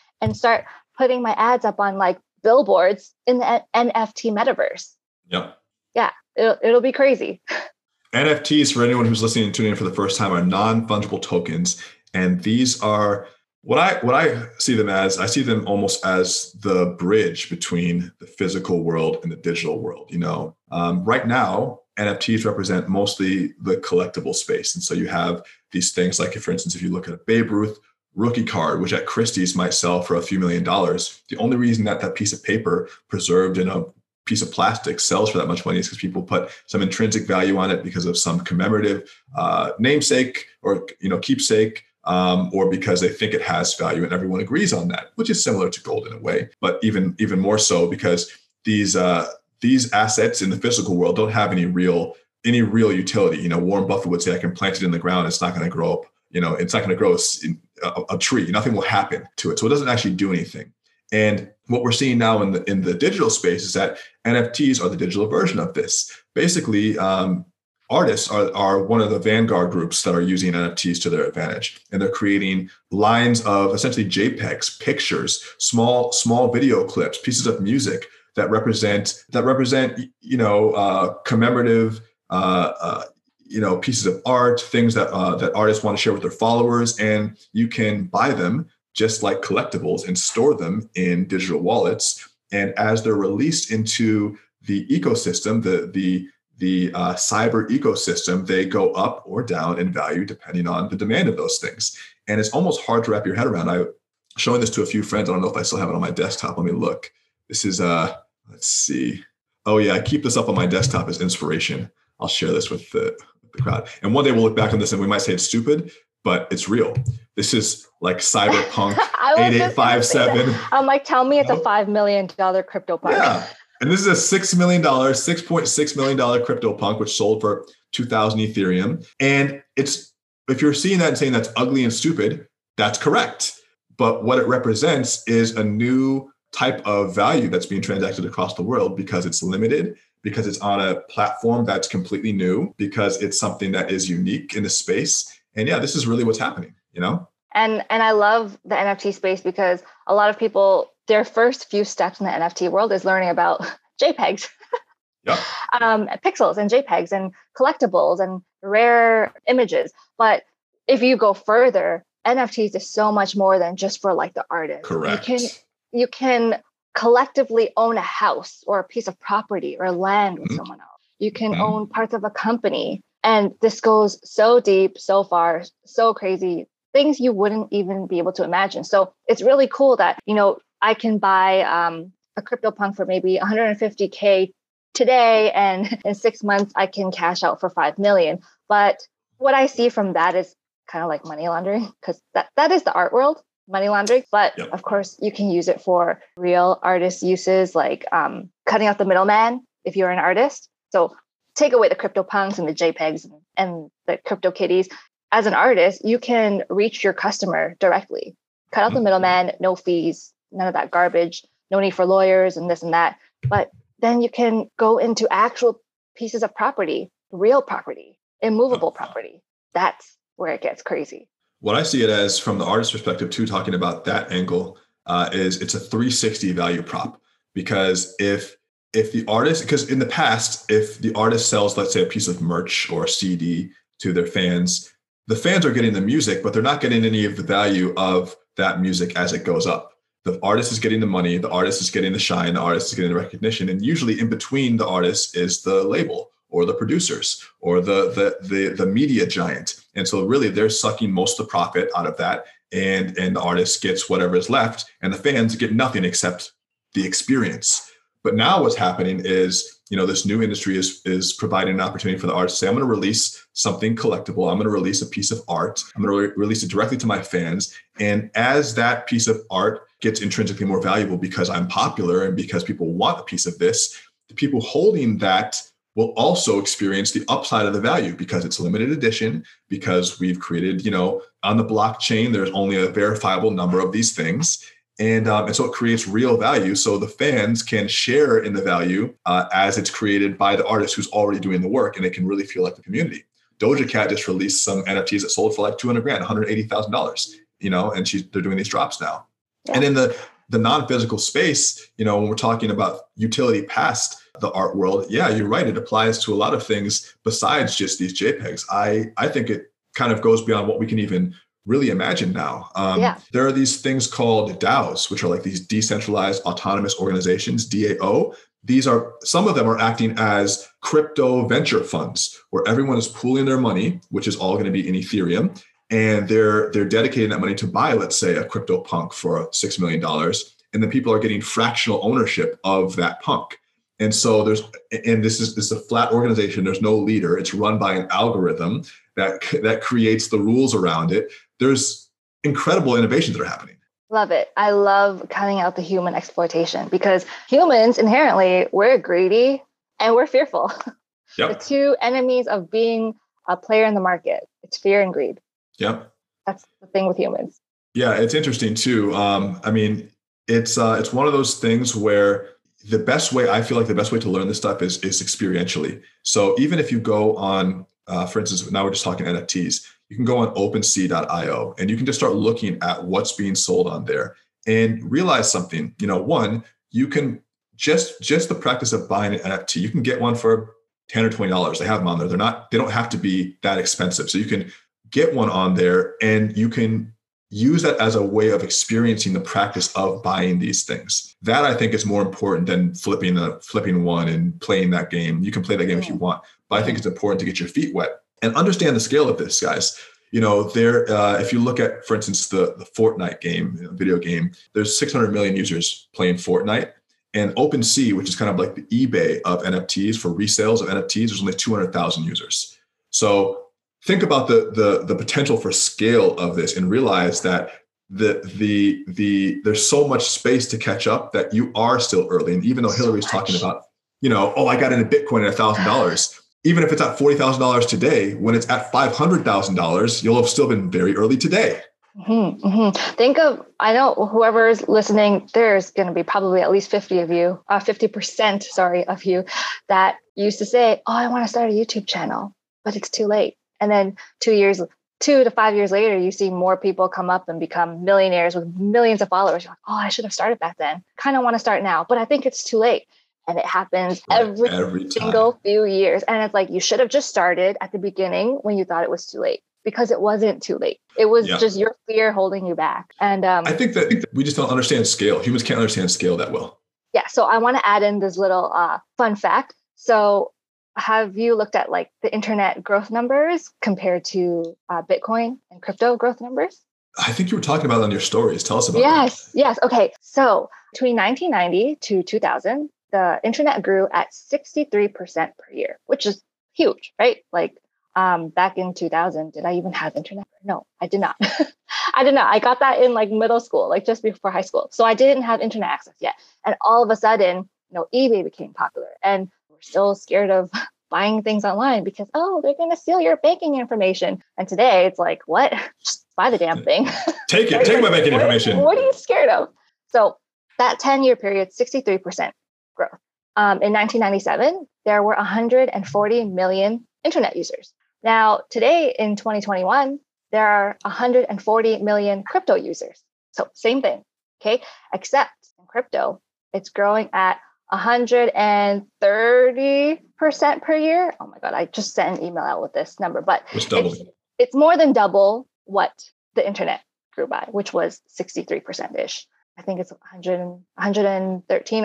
and start putting my ads up on like billboards in the nft metaverse. Yeah yeah it'll, it'll be crazy NFTs, for anyone who's listening and tuning in for the first time, are non-fungible tokens, and these are what I what I see them as. I see them almost as the bridge between the physical world and the digital world. You know, um, right now NFTs represent mostly the collectible space, and so you have these things like, for instance, if you look at a Babe Ruth rookie card, which at Christie's might sell for a few million dollars. The only reason that that piece of paper preserved in a piece of plastic sells for that much money is because people put some intrinsic value on it because of some commemorative uh, namesake or you know keepsake um, or because they think it has value and everyone agrees on that which is similar to gold in a way but even even more so because these uh, these assets in the physical world don't have any real any real utility. You know warren buffett would say i can plant it in the ground it's not going to grow up you know it's not going to grow a, a tree nothing will happen to it. So it doesn't actually do anything and what we're seeing now in the in the digital space is that NFTs are the digital version of this. Basically, um, artists are, are one of the vanguard groups that are using NFTs to their advantage, and they're creating lines of essentially JPEGs, pictures, small small video clips, pieces of music that represent that represent you know uh, commemorative. Uh, uh, you know pieces of art things that uh, that artists want to share with their followers and you can buy them just like collectibles and store them in digital wallets. And as they're released into the ecosystem, the the the uh, cyber ecosystem, they go up or down in value depending on the demand of those things. And it's almost hard to wrap your head around. I showing this to a few friends. I don't know if I still have it on my desktop. Let me look. This is uh let's see. Oh yeah, I keep this up on my desktop as inspiration. I'll share this with the, with the crowd. And one day we'll look back on this and we might say it's stupid, but it's real. This is like cyberpunk 8857. I'm like, tell me it's a $5 million crypto punk. Yeah. And this is a $6 million, $6.6 million crypto punk, which sold for 2000 Ethereum. And it's, if you're seeing that and saying that's ugly and stupid, that's correct. But what it represents is a new type of value that's being transacted across the world because it's limited, because it's on a platform that's completely new, because it's something that is unique in the space and yeah this is really what's happening you know and and i love the nft space because a lot of people their first few steps in the nft world is learning about jpegs yeah. um, pixels and jpegs and collectibles and rare images but if you go further nfts is so much more than just for like the artist correct you can you can collectively own a house or a piece of property or land with mm-hmm. someone else. You can mm-hmm. own parts of a company. And this goes so deep, so far, so crazy, things you wouldn't even be able to imagine. So it's really cool that, you know, I can buy um, a CryptoPunk for maybe 150K today and in six months I can cash out for 5 million. But what I see from that is kind of like money laundering because that, that is the art world money laundering but yep. of course you can use it for real artist uses like um, cutting out the middleman if you're an artist so take away the crypto punks and the jpegs and, and the crypto kitties as an artist you can reach your customer directly. Cut out the mm-hmm. middleman no fees none of that garbage no need for lawyers and this and that. But then you can go into actual pieces of property real property immovable property. That's where it gets crazy. What I see it as from the artist perspective too, talking about that angle, uh, is it's a 360 value prop. Because if if the artist because in the past if the artist sells let's say a piece of merch or a cd to their fans the fans are getting the music but they're not getting any of the value of that music as it goes up. The artist is getting the money the artist is getting the shine the artist is getting the recognition and usually in between the artist is the label or the producers or the the the, the media giant. And so really they're sucking most of the profit out of that and and the artist gets whatever is left and the fans get nothing except the experience but now what's happening is you know this new industry is is providing an opportunity for the artist to say i'm going to release something collectible. I'm going to release a piece of art. I'm going to re- release it directly to my fans. And as that piece of art gets intrinsically more valuable because i'm popular and because people want a piece of this the people holding that will also experience the upside of the value because it's limited edition because we've created you know on the blockchain there's only a verifiable number of these things and, um, and so it creates real value so the fans can share in the value uh, as it's created by the artist who's already doing the work and it can really feel like the community doja cat just released some nfts that sold for like 200 grand $180000 you know and she's they're doing these drops now yeah. and in the the non-physical space you know when we're talking about utility past the art world, yeah, you're right. It applies to a lot of things besides just these JPEGs. I I think it kind of goes beyond what we can even really imagine now. Um, yeah. There are these things called DAOs, which are like these decentralized autonomous organizations, DAO. These are some of them are acting as crypto venture funds, where everyone is pooling their money, which is all going to be in Ethereum, and they're they're dedicating that money to buy, let's say, a crypto punk for six million dollars, and then people are getting fractional ownership of that punk. And so there's, and this is this is a flat organization. There's no leader. It's run by an algorithm that that creates the rules around it. There's incredible innovations that are happening. Love it. I love cutting out the human exploitation because humans inherently we're greedy and we're fearful. Yep. the two enemies of being a player in the market. It's fear and greed. Yep. That's the thing with humans. Yeah, it's interesting too. Um, I mean, it's uh, it's one of those things where the best way I feel like the best way to learn this stuff is is experientially. So even if you go on, uh, for instance, now we're just talking NFTs, you can go on OpenSea.io and you can just start looking at what's being sold on there and realize something. You know, one, you can just just the practice of buying an NFT, you can get one for ten or twenty dollars. They have them on there. They're not. They don't have to be that expensive. So you can get one on there and you can use that as a way of experiencing the practice of buying these things. That I think is more important than flipping a flipping one and playing that game. You can play that game if you want, but I think it's important to get your feet wet and understand the scale of this, guys. You know, there. Uh, if you look at, for instance, the the Fortnite game, you know, video game, there's 600 million users playing Fortnite, and OpenSea, which is kind of like the eBay of NFTs for resales of NFTs, there's only 200,000 users. So think about the the the potential for scale of this and realize that the the the there's so much space to catch up that you are still early and even though so hillorie's much. talking about you know oh i got into bitcoin at a thousand dollars even if it's at forty thousand dollars today when it's at five hundred thousand dollars you'll have still been very early today Mm-hmm, mm-hmm. Think of, I know whoever's listening, there's going to be probably at least 50 of you, uh, 50%, sorry, of you that used to say, Oh, I want to start a YouTube channel, but it's too late. And then two years, two to five years later, you see more people come up and become millionaires with millions of followers. You're like, oh, I should have started back then. Kind of want to start now, but I think it's too late. And it happens right. every, every single few years. And it's like, you should have just started at the beginning when you thought it was too late. because it wasn't too late. It was Yeah. just your fear holding you back. And um, I think that we just don't understand scale. Humans can't understand scale that well. yeah, so I want to add in this little uh, fun fact. So, have you looked at like the internet growth numbers compared to uh, Bitcoin and crypto growth numbers? I think you were talking about it on your stories. Tell us about Yes, yes. Okay. So between 1990 to 2000, the internet grew at 63% per year, which is huge, right? Like um, back in 2000, did I even have internet? No, I did not. I did not. I got that in like middle school, like just before high school. So I didn't have internet access yet. And all of a sudden, you know, eBay became popular and we're still scared of buying things online because, oh, they're going to steal your banking information. And today it's like, what? Just buy the damn thing. Take it. Take my banking information. What are you scared of? So that 10 year period, 63% growth. Um, in 1997, there were 140 million internet users. Now, today in 2021, there are 140 million crypto users. So same thing, okay? Except in crypto, it's growing at 130% per year. Oh my God, I just sent an email out with this number, but It's it's, it's more than double what the internet grew by, which was 63% ish. I think it's 100, 113,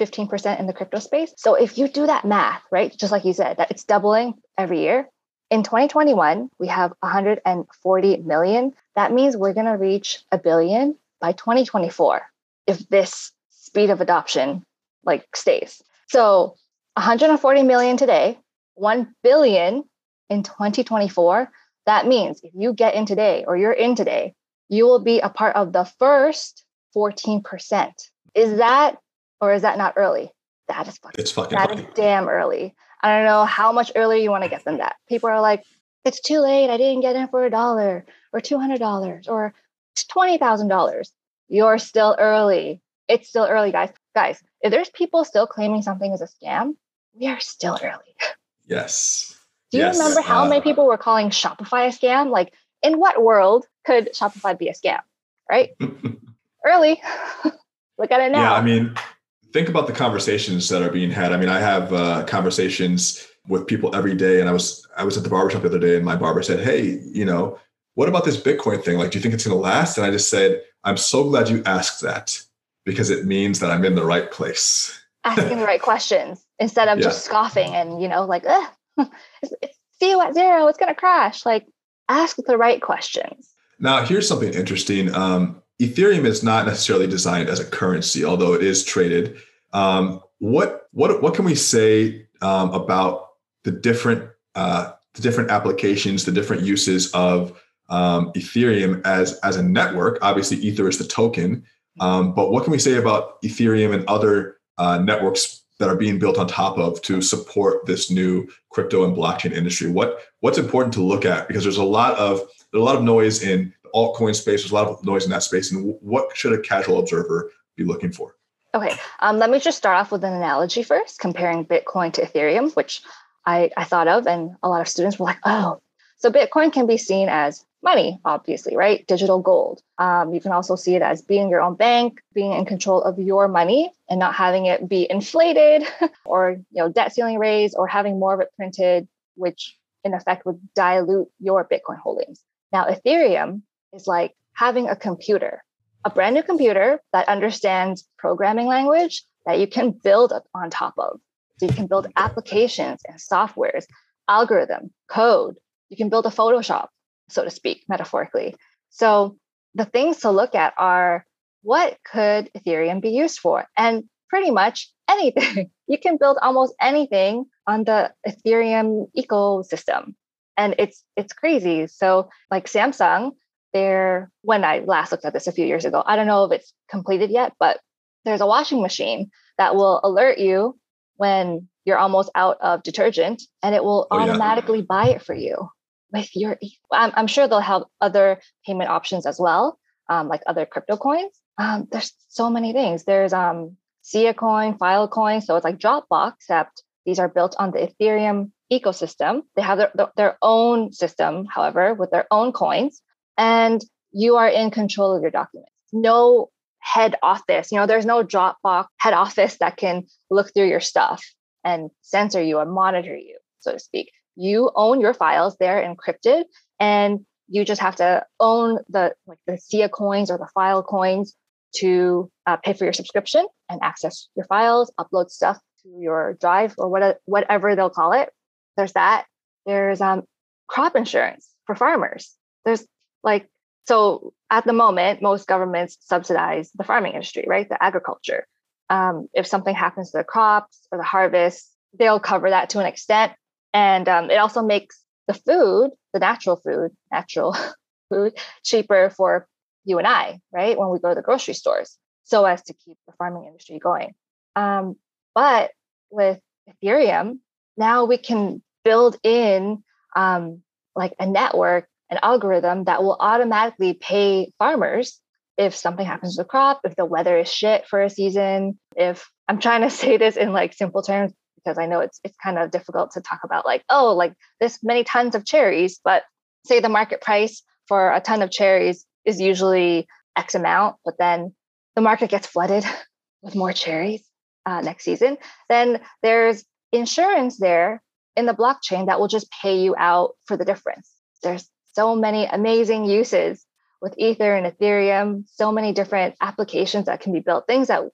115% in the crypto space. So if you do that math, right, just like you said, that it's doubling every year. In 2021, we have 140 million. That means we're going to reach a billion by 2024 if this speed of adoption like stays. So 140 million today, 1 billion in 2024. That means if you get in today or you're in today, you will be a part of the first 14%. Is that or is that not early? That is fucking It's fucking that is damn early. I don't know how much earlier you want to get than that. People are like, it's too late. I didn't get in for a dollar or $200 or $20,000. You're still early. It's still early, guys. Guys, if there's people still claiming something is a scam, we are still early. Yes. Do you Yes, remember how uh, many people were calling Shopify a scam? Like, in what world could Shopify be a scam? Right? Early. Look at it now. Yeah, I mean, think about the conversations that are being had. I mean, I have uh, conversations with people every day, and I was I was at the barbershop the other day, and my barber said, "Hey, you know, what about this Bitcoin thing? Like, do you think it's going to last?" And I just said, "I'm so glad you asked that because it means that I'm in the right place." Asking the right questions instead of Yeah. just scoffing and, you know, like, it's, it's, see you at zero. It's going to crash. Like, ask the right questions. Now, here's something interesting. Um, Ethereum is not necessarily designed as a currency, although it is traded. Um, what what what can we say um, about the different uh, the different applications, the different uses of um, Ethereum as as a network? Obviously, Ether is the token, um, but what can we say about Ethereum and other uh, networks that are being built on top of to support this new crypto and blockchain industry? What what's important to look at because there's a lot of there's a lot of noise in altcoin space. There's a lot of noise in that space, and what should a casual observer be looking for? Okay, um, let me just start off with an analogy first, comparing Bitcoin to Ethereum, which I, I thought of, and a lot of students were like, oh, so Bitcoin can be seen as money, obviously, right? Digital gold. Um, you can also see it as being your own bank, being in control of your money and not having it be inflated or you know debt ceiling raised or having more of it printed, which in effect would dilute your Bitcoin holdings. Now, Ethereum is like having a computer a brand new computer that understands programming language that you can build on top of. So you can build applications and softwares, algorithm, code. You can build a Photoshop, so to speak, metaphorically. So the things to look at are what could Ethereum be used for? And pretty much anything. You can build almost anything on the Ethereum ecosystem. And it's it's crazy. So like Samsung, there when I last looked at this a few years ago, I don't know if it's completed yet, but there's a washing machine that will alert you when you're almost out of detergent and it will Oh, yeah. automatically buy it for you with your I'm, I'm sure they'll have other payment options as well um, like other crypto coins. Um, there's so many things. There's um Sia coin filecoin so it's like dropbox except these are built on the ethereum ecosystem. They have their, their own system however with their own coins and you are in control of your documents no head office you know there's no dropbox head office that can look through your stuff and censor you or monitor you so to speak you own your files they're encrypted and you just have to own the like the SIA coins or the file coins to uh, pay for your subscription and access your files, upload stuff to your drive or what, whatever they'll call it. There's that. There's um, crop insurance for farmers. There's like, so at the moment, most governments subsidize the farming industry, right? The agriculture. Um, if something happens to the crops or the harvest, they'll cover that to an extent. And um, it also makes the food, the natural food, natural food, cheaper for you and I, right? When we go to the grocery stores, so as to keep the farming industry going. Um, but with Ethereum, now we can build in um, like a network, an algorithm that will automatically pay farmers if something happens to the crop, if the weather is shit for a season, if I'm trying to say this in like simple terms because I know it's it's kind of difficult to talk about like, oh, like this many tons of cherries, but say the market price for a ton of cherries is usually X amount, but then the market gets flooded with more cherries uh, next season, then there's insurance there in the blockchain that will just pay you out for the difference. There's so many amazing uses with Ether and Ethereum, so many different applications that can be built, things that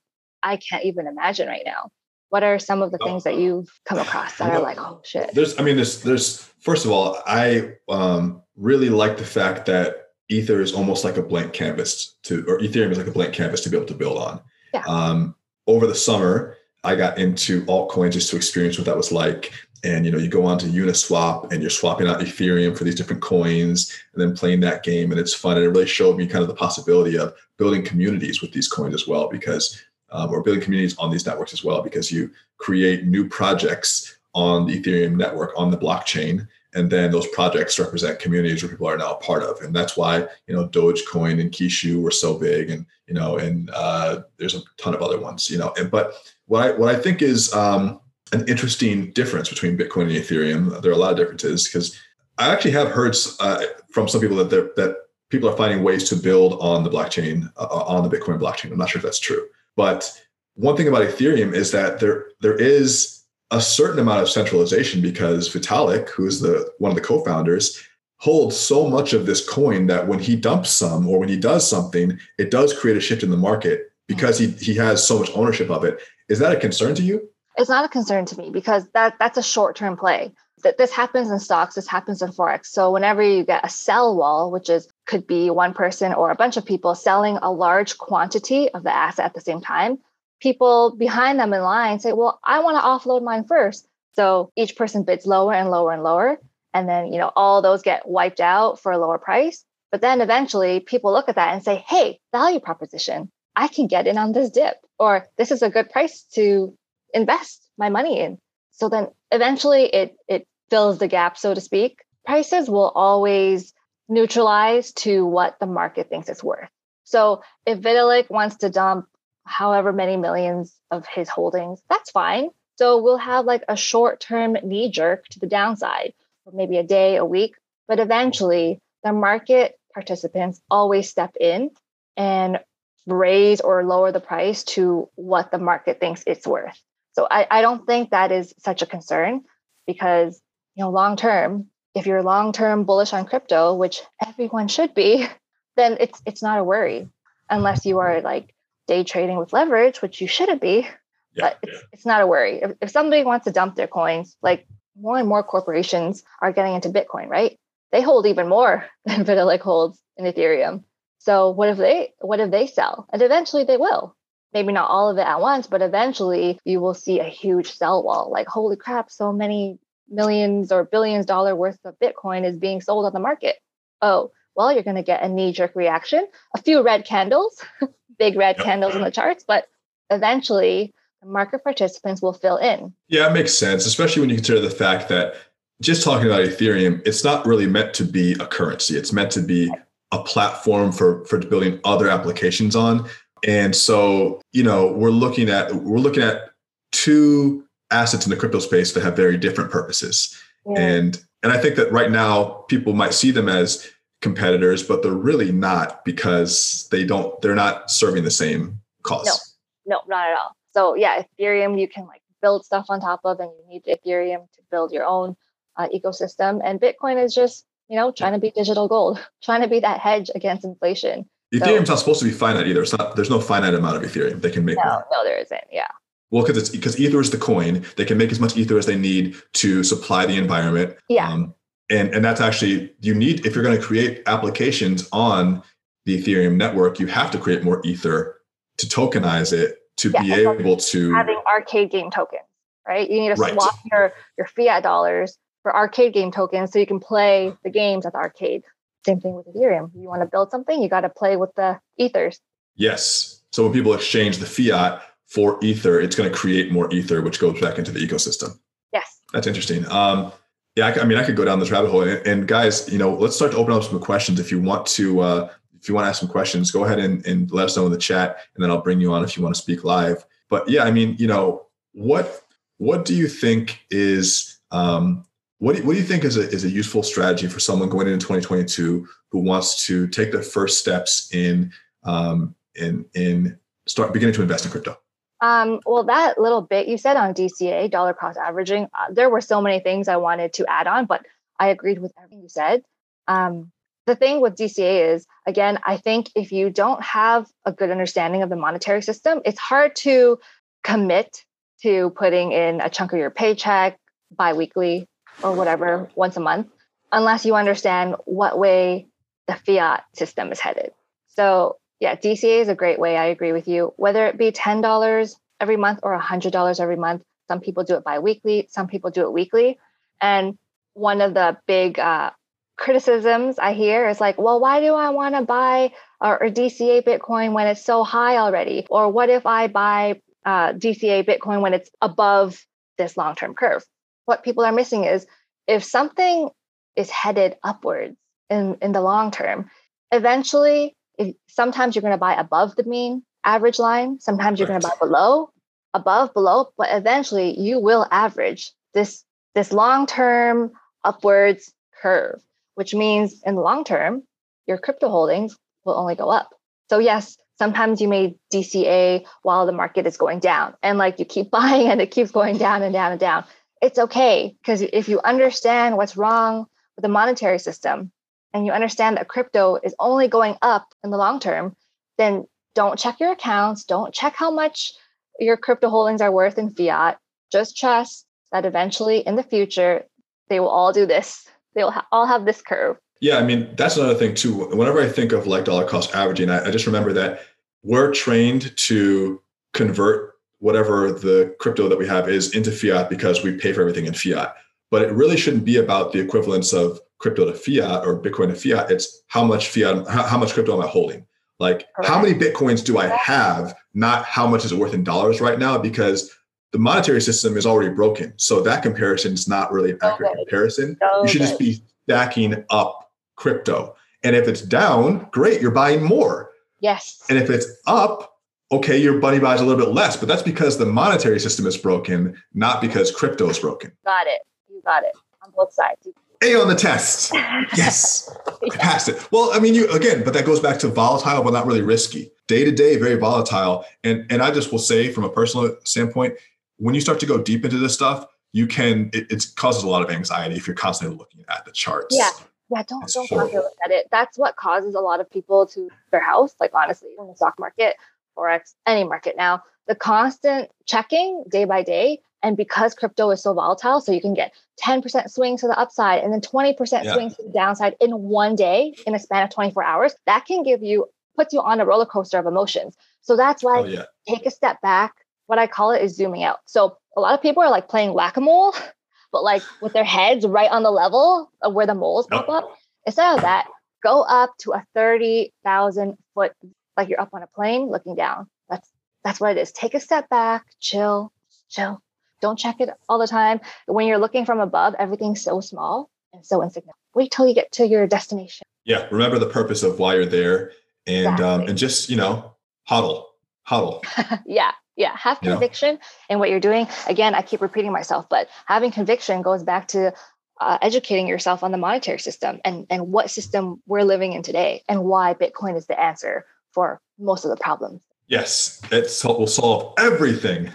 I can't even imagine right now. What are some of the things that you've come across that are like, oh shit? There's, I mean, there's, there's, first of all, I um, really like the fact that Ether is almost like a blank canvas to, or Ethereum is like a blank canvas to be able to build on. Yeah. Um, over the summer, I got into altcoins just to experience what that was like. And you know, you go on to Uniswap and you're swapping out Ethereum for these different coins and then playing that game, and it's fun. And it really showed me kind of the possibility of building communities with these coins as well, because um, or building communities on these networks as well, because you create new projects on the Ethereum network on the blockchain and then those projects represent communities where people are now a part of and that's why you know dogecoin and kishu were so big and you know and uh, there's a ton of other ones you know and but what i what i think is um, an interesting difference between bitcoin and ethereum there are a lot of differences because i actually have heard uh, from some people that that people are finding ways to build on the blockchain uh, on the bitcoin blockchain i'm not sure if that's true but one thing about ethereum is that there there is a certain amount of centralization because Vitalik, who's the one of the co-founders, holds so much of this coin that when he dumps some or when he does something, it does create a shift in the market because he he has so much ownership of it. Is that a concern to you? It's not a concern to me because that that's a short-term play. That this happens in stocks, this happens in forex. So whenever you get a sell wall, which is could be one person or a bunch of people selling a large quantity of the asset at the same time, people behind them in line say, well, I want to offload mine first. So each person bids lower and lower and lower. And then, you know, all those get wiped out for a lower price. But then eventually people look at that and say, hey, value proposition, I can get in on this dip, or this is a good price to invest my money in. So then eventually it it fills the gap, so to speak. Prices will always neutralize to what the market thinks it's worth. So if Vitalik wants to dump however many millions of his holdings, that's fine. So we'll have like a short term knee jerk to the downside maybe a day, a week. But eventually, the market participants always step in and raise or lower the price to what the market thinks it's worth. So I, I don't think that is such a concern because, you know, long term, if you're long term bullish on crypto, which everyone should be, then it's it's not a worry unless you are like day trading with leverage, which you shouldn't be, yeah, but it's, yeah. it's not a worry. If, if somebody wants to dump their coins, like more and more corporations are getting into Bitcoin, right? They hold even more than Vitalik holds in Ethereum. So what if they what if they sell? And eventually they will. Maybe not all of it at once, but eventually you will see a huge sell wall. Like, holy crap, so many millions or billions dollar worth of Bitcoin is being sold on the market. Oh, well, you're going to get a knee jerk reaction, a few red candles, big red yep. candles in the charts, but eventually the market participants will fill in. Yeah, it makes sense, especially when you consider the fact that just talking about Ethereum, it's not really meant to be a currency. It's meant to be a platform for for building other applications on. And so, you know, we're looking at we're looking at two assets in the crypto space that have very different purposes. Yeah. And and I think that right now people might see them as competitors, but they're really not because they don't they're not serving the same cause. No, no, not at all. So yeah, Ethereum you can like build stuff on top of, and you need Ethereum to build your own uh, ecosystem. And Bitcoin is just you know, trying to be digital gold, trying to be that hedge against inflation. Ethereum's so, not supposed to be finite either. It's not. There's no finite amount of Ethereum they can make. No, more. no, there isn't. Yeah. Well, because it's because Ether is the coin. They can make as much Ether as they need to supply the environment. Yeah. Um, and and that's actually you need if you're going to create applications on the Ethereum network, you have to create more Ether to tokenize it to yeah, be able to having arcade game tokens, right? You need to right. swap your your fiat dollars for arcade game tokens so you can play the games at the arcade. Same thing with Ethereum. You want to build something, you got to play with the ethers. Yes. So when people exchange the fiat for ether, it's going to create more ether, which goes back into the ecosystem. Yes. That's interesting. Um, yeah, I, I, mean, I could go down this rabbit hole. And, and, guys, you know, let's start to open up some questions. If you want to, uh, if you want to ask some questions, go ahead and, and let us know in the chat, and then I'll bring you on if you want to speak live. But yeah, I mean, you know, what what do you think is um, what do, what do you think is a, is a useful strategy for someone going into 2022 who wants to take the first steps in um, in in start beginning to invest in crypto? Um, well, that little bit you said on DCA, dollar cost averaging, uh, there were so many things I wanted to add on, but I agreed with everything you said. Um, the thing with DCA is, again, I think if you don't have a good understanding of the monetary system, it's hard to commit to putting in a chunk of your paycheck biweekly or whatever once a month unless you understand what way the fiat system is headed. So, yeah, DCA is a great way. I agree with you. Whether it be $10 every month or $100 every month, some people do it biweekly, some people do it weekly. And one of the big uh, criticisms I hear is like, well, why do I want to buy or, or, DCA Bitcoin when it's so high already? Or what if I buy uh, DCA Bitcoin when it's above this long term curve? What people are missing is if something is headed upwards in, in the long term, eventually, if, sometimes you're going to buy above the mean average line, sometimes you're right. going to buy below, above, below, but eventually you will average this, this long term upwards curve, which means in the long term, your crypto holdings will only go up. So, yes, sometimes you may DCA while the market is going down, and like you keep buying and it keeps going down and down and down it's okay because if you understand what's wrong with the monetary system and you understand that crypto is only going up in the long term, then don't check your accounts, don't check how much your crypto holdings are worth in fiat. Just trust that eventually in the future, they will all do this. They will ha- all have this curve. Yeah, I mean, that's another thing too. Whenever I think of like dollar cost averaging, I, I just remember that we're trained to convert whatever the crypto that we have is into fiat because we pay for everything in fiat. But it really shouldn't be about the equivalence of crypto to fiat or Bitcoin to fiat. It's how much fiat, how, how much crypto am I holding? Like Correct. how many Bitcoins do I have? Not how much is it worth in dollars right now, because the monetary system is already broken. So that comparison is not really an accurate okay. comparison. Okay. You should just be stacking up crypto. And if it's down, great, you're buying more. Yes. And if it's up, okay, your bunny buys a little bit less, but that's because the monetary system is broken, not because crypto is broken. Got it. You got it on both sides. A on the test. Yes. yeah. I passed it. Well, I mean, you again, but that goes back to volatile, but not really risky. Day to day, very volatile. And and I just will say from a personal standpoint, when you start to go deep into this stuff, you can it, it causes a lot of anxiety if you're constantly looking at the charts. Yeah. Yeah, don't it's don't look at it. That's what causes a lot of people to their house. Like honestly, in the stock market, forex, any market now, the constant checking day by day. And because crypto is so volatile, so you can get 10% swings to the upside and then 20% yeah. swings to the downside in one day in a span of 24 hours, that can give you, puts you on a roller coaster of emotions. So that's why oh, yeah. take a step back. What I call it is zooming out. So a lot of people are like playing whack a mole, but like with their heads right on the level of where the moles pop up. Instead of that, go up to a 30,000 foot like you're up on a plane looking down. That's that's what it is. Take a step back, chill, chill. Don't check it all the time. When you're looking from above, everything's so small and so insignificant. Wait till you get to your destination. Yeah, remember the purpose of why you're there, and um, exactly. um, and just you know, HODL, HODL. yeah, yeah. Have conviction you know? in what you're doing. Again, I keep repeating myself, but having conviction goes back to uh, educating yourself on the monetary system and and what system we're living in today, and why Bitcoin is the answer for most of the problems. Yes, it will solve everything.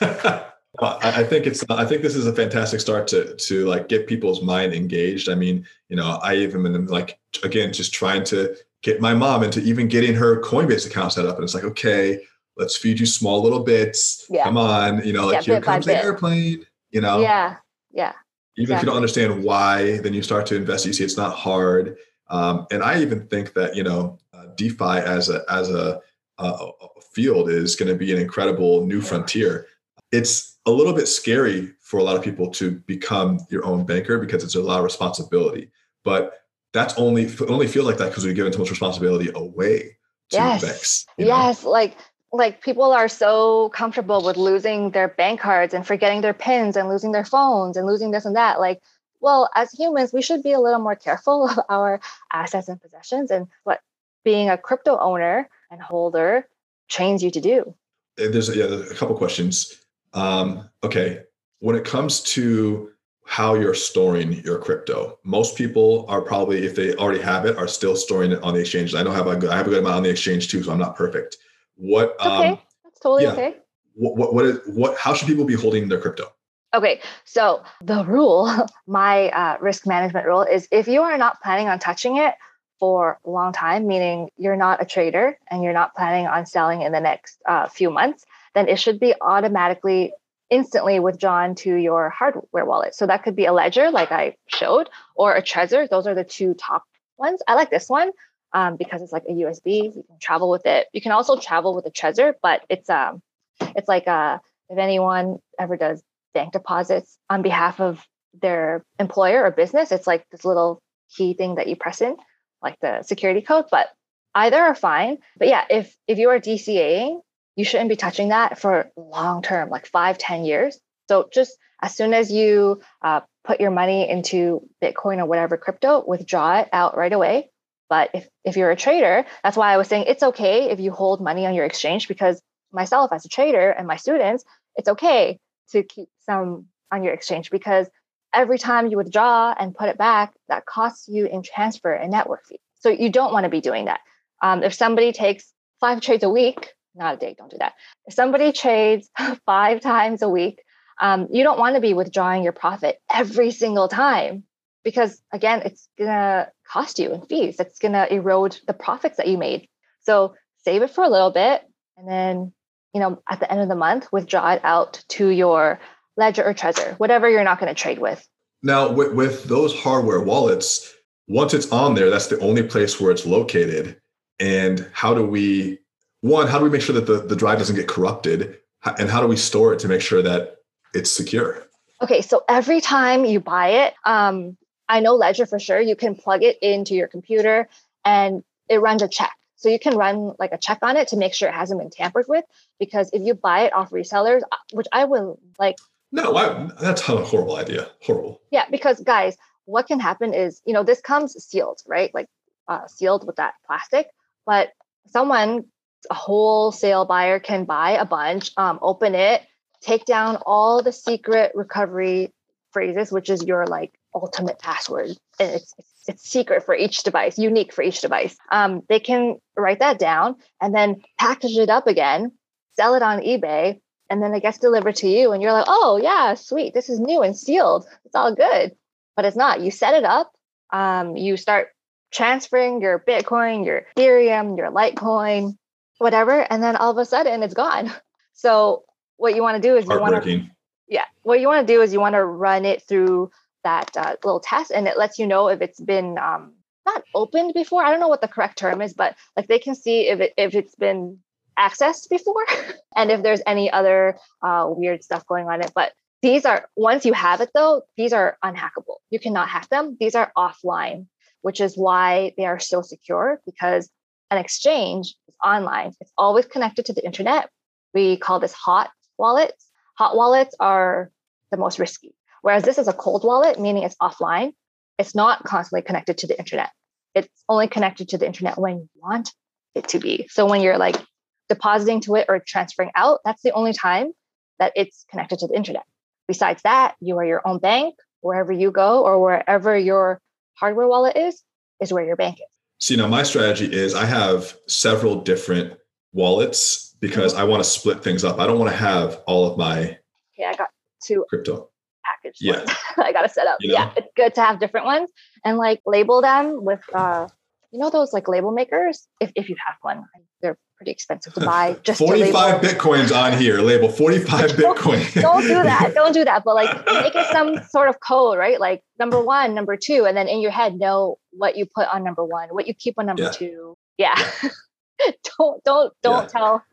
I think it's. I think this is a fantastic start to to like get people's mind engaged. I mean, you know, I even been like again just trying to get my mom into even getting her Coinbase account set up, and it's like, okay, let's feed you small little bits. Yeah. Come on, you know, like yeah, here comes the bit. airplane. You know. Yeah. Yeah. Even exactly. if you don't understand why, then you start to invest. You see, it's not hard. Um, and I even think that you know, DeFi as a as a, a, field is going to be an incredible new frontier. It's a little bit scary for a lot of people to become your own banker because it's a lot of responsibility. But that's only only feel like that because we're giving too much responsibility away to yes. banks. Yes, know? like like people are so comfortable with losing their bank cards and forgetting their pins and losing their phones and losing this and that. Like, well, as humans, we should be a little more careful of our assets and possessions and what being a crypto owner and holder trains you to do. There's yeah, there's a couple questions. Um, okay, when it comes to how you're storing your crypto, most people are probably, if they already have it, are still storing it on the exchange. I don't have a good, I have a good amount on the exchange too, so I'm not perfect. What? Um, okay, that's totally yeah, okay. What, what what is what? How should people be holding their crypto? Okay, so the rule, my uh, risk management rule is if you are not planning on touching it for a long time, meaning you're not a trader and you're not planning on selling in the next uh, few months, then it should be automatically instantly withdrawn to your hardware wallet. So that could be a ledger, like I showed, or a Trezor. Those are the two top ones. I like this one um, because it's like a USB. You can travel with it. You can also travel with a Trezor, but it's um, it's like uh, if anyone ever does bank deposits on behalf of their employer or business, it's like this little key thing that you press in like the security code, but either are fine. But yeah, if if you are DCAing, you shouldn't be touching that for long term, like five, ten years. So just as soon as you uh, put your money into Bitcoin or whatever crypto, withdraw it out right away. But if, if you're a trader, that's why I was saying it's okay if you hold money on your exchange because myself as a trader and my students, it's okay to keep some on your exchange because every time you withdraw and put it back, that costs you in transfer and network fee. So you don't want to be doing that. Um, if somebody takes five trades a week, not a day, don't do that. If somebody trades five times a week, um, you don't want to be withdrawing your profit every single time because, again, it's going to cost you in fees. It's going to erode the profits that you made. So save it for a little bit and then, you know, at the end of the month, withdraw it out to your Ledger or Trezor, whatever you're not going to trade with. Now, with, with those hardware wallets, once it's on there, that's the only place where it's located. And how do we, one, how do we make sure that the, the drive doesn't get corrupted? And how do we store it to make sure that it's secure? Okay, so every time you buy it, um, I know Ledger for sure, you can plug it into your computer and it runs a check. So you can run like a check on it to make sure it hasn't been tampered with. Because if you buy it off resellers, uh, which I will like no, I, that's a horrible idea. Horrible. Yeah, because guys, what can happen is, you know, this comes sealed, right? Like uh, sealed with that plastic, but someone, a wholesale buyer, can buy a bunch, um, open it, take down all the secret recovery phrases, which is your like ultimate password, and it's it's secret for each device, unique for each device. Um, they can write that down and then package it up again, sell it on eBay, and then it gets delivered to you and you're like oh yeah sweet this is new and sealed. It's all good. But it's not. You set it up um, you start transferring your bitcoin your ethereum your litecoin whatever and then all of a sudden it's gone. So what you want to do is you want to yeah. What you want to do is you want to run it through that uh, little test and it lets you know if it's been um, not opened before. I don't know what the correct term is but like they can see if it if it's been accessed before and if there's any other uh, weird stuff going on it but these are once you have it though these are unhackable. You cannot hack them. These are offline which is why they are so secure because an exchange is online. It's always connected to the internet. We call this hot wallets. Hot wallets are the most risky whereas this is a cold wallet meaning it's offline. It's not constantly connected to the internet. It's only connected to the internet when you want it to be. So when you're like depositing to it or transferring out, that's the only time that it's connected to the internet. Besides that, you are your own bank. Wherever you go or wherever your hardware wallet is, is where your bank is. See, now my strategy is I have several different wallets because. I want to split things up. I don't want to have all of my yeah, I got to crypto package. Yeah. I got to set up. You know? Yeah, it's good to have different ones and like label them with, uh, you know, those like label makers. If if you have one, pretty expensive to buy. Just 45 bitcoins on here label 45 Don't- bitcoin Don't do that. Don't do that. But like make it some sort of code, right? Like number one, number two, and then in your head know what you put on number one, what you keep on number Yeah. two. Yeah. don't don't don't Yeah. tell.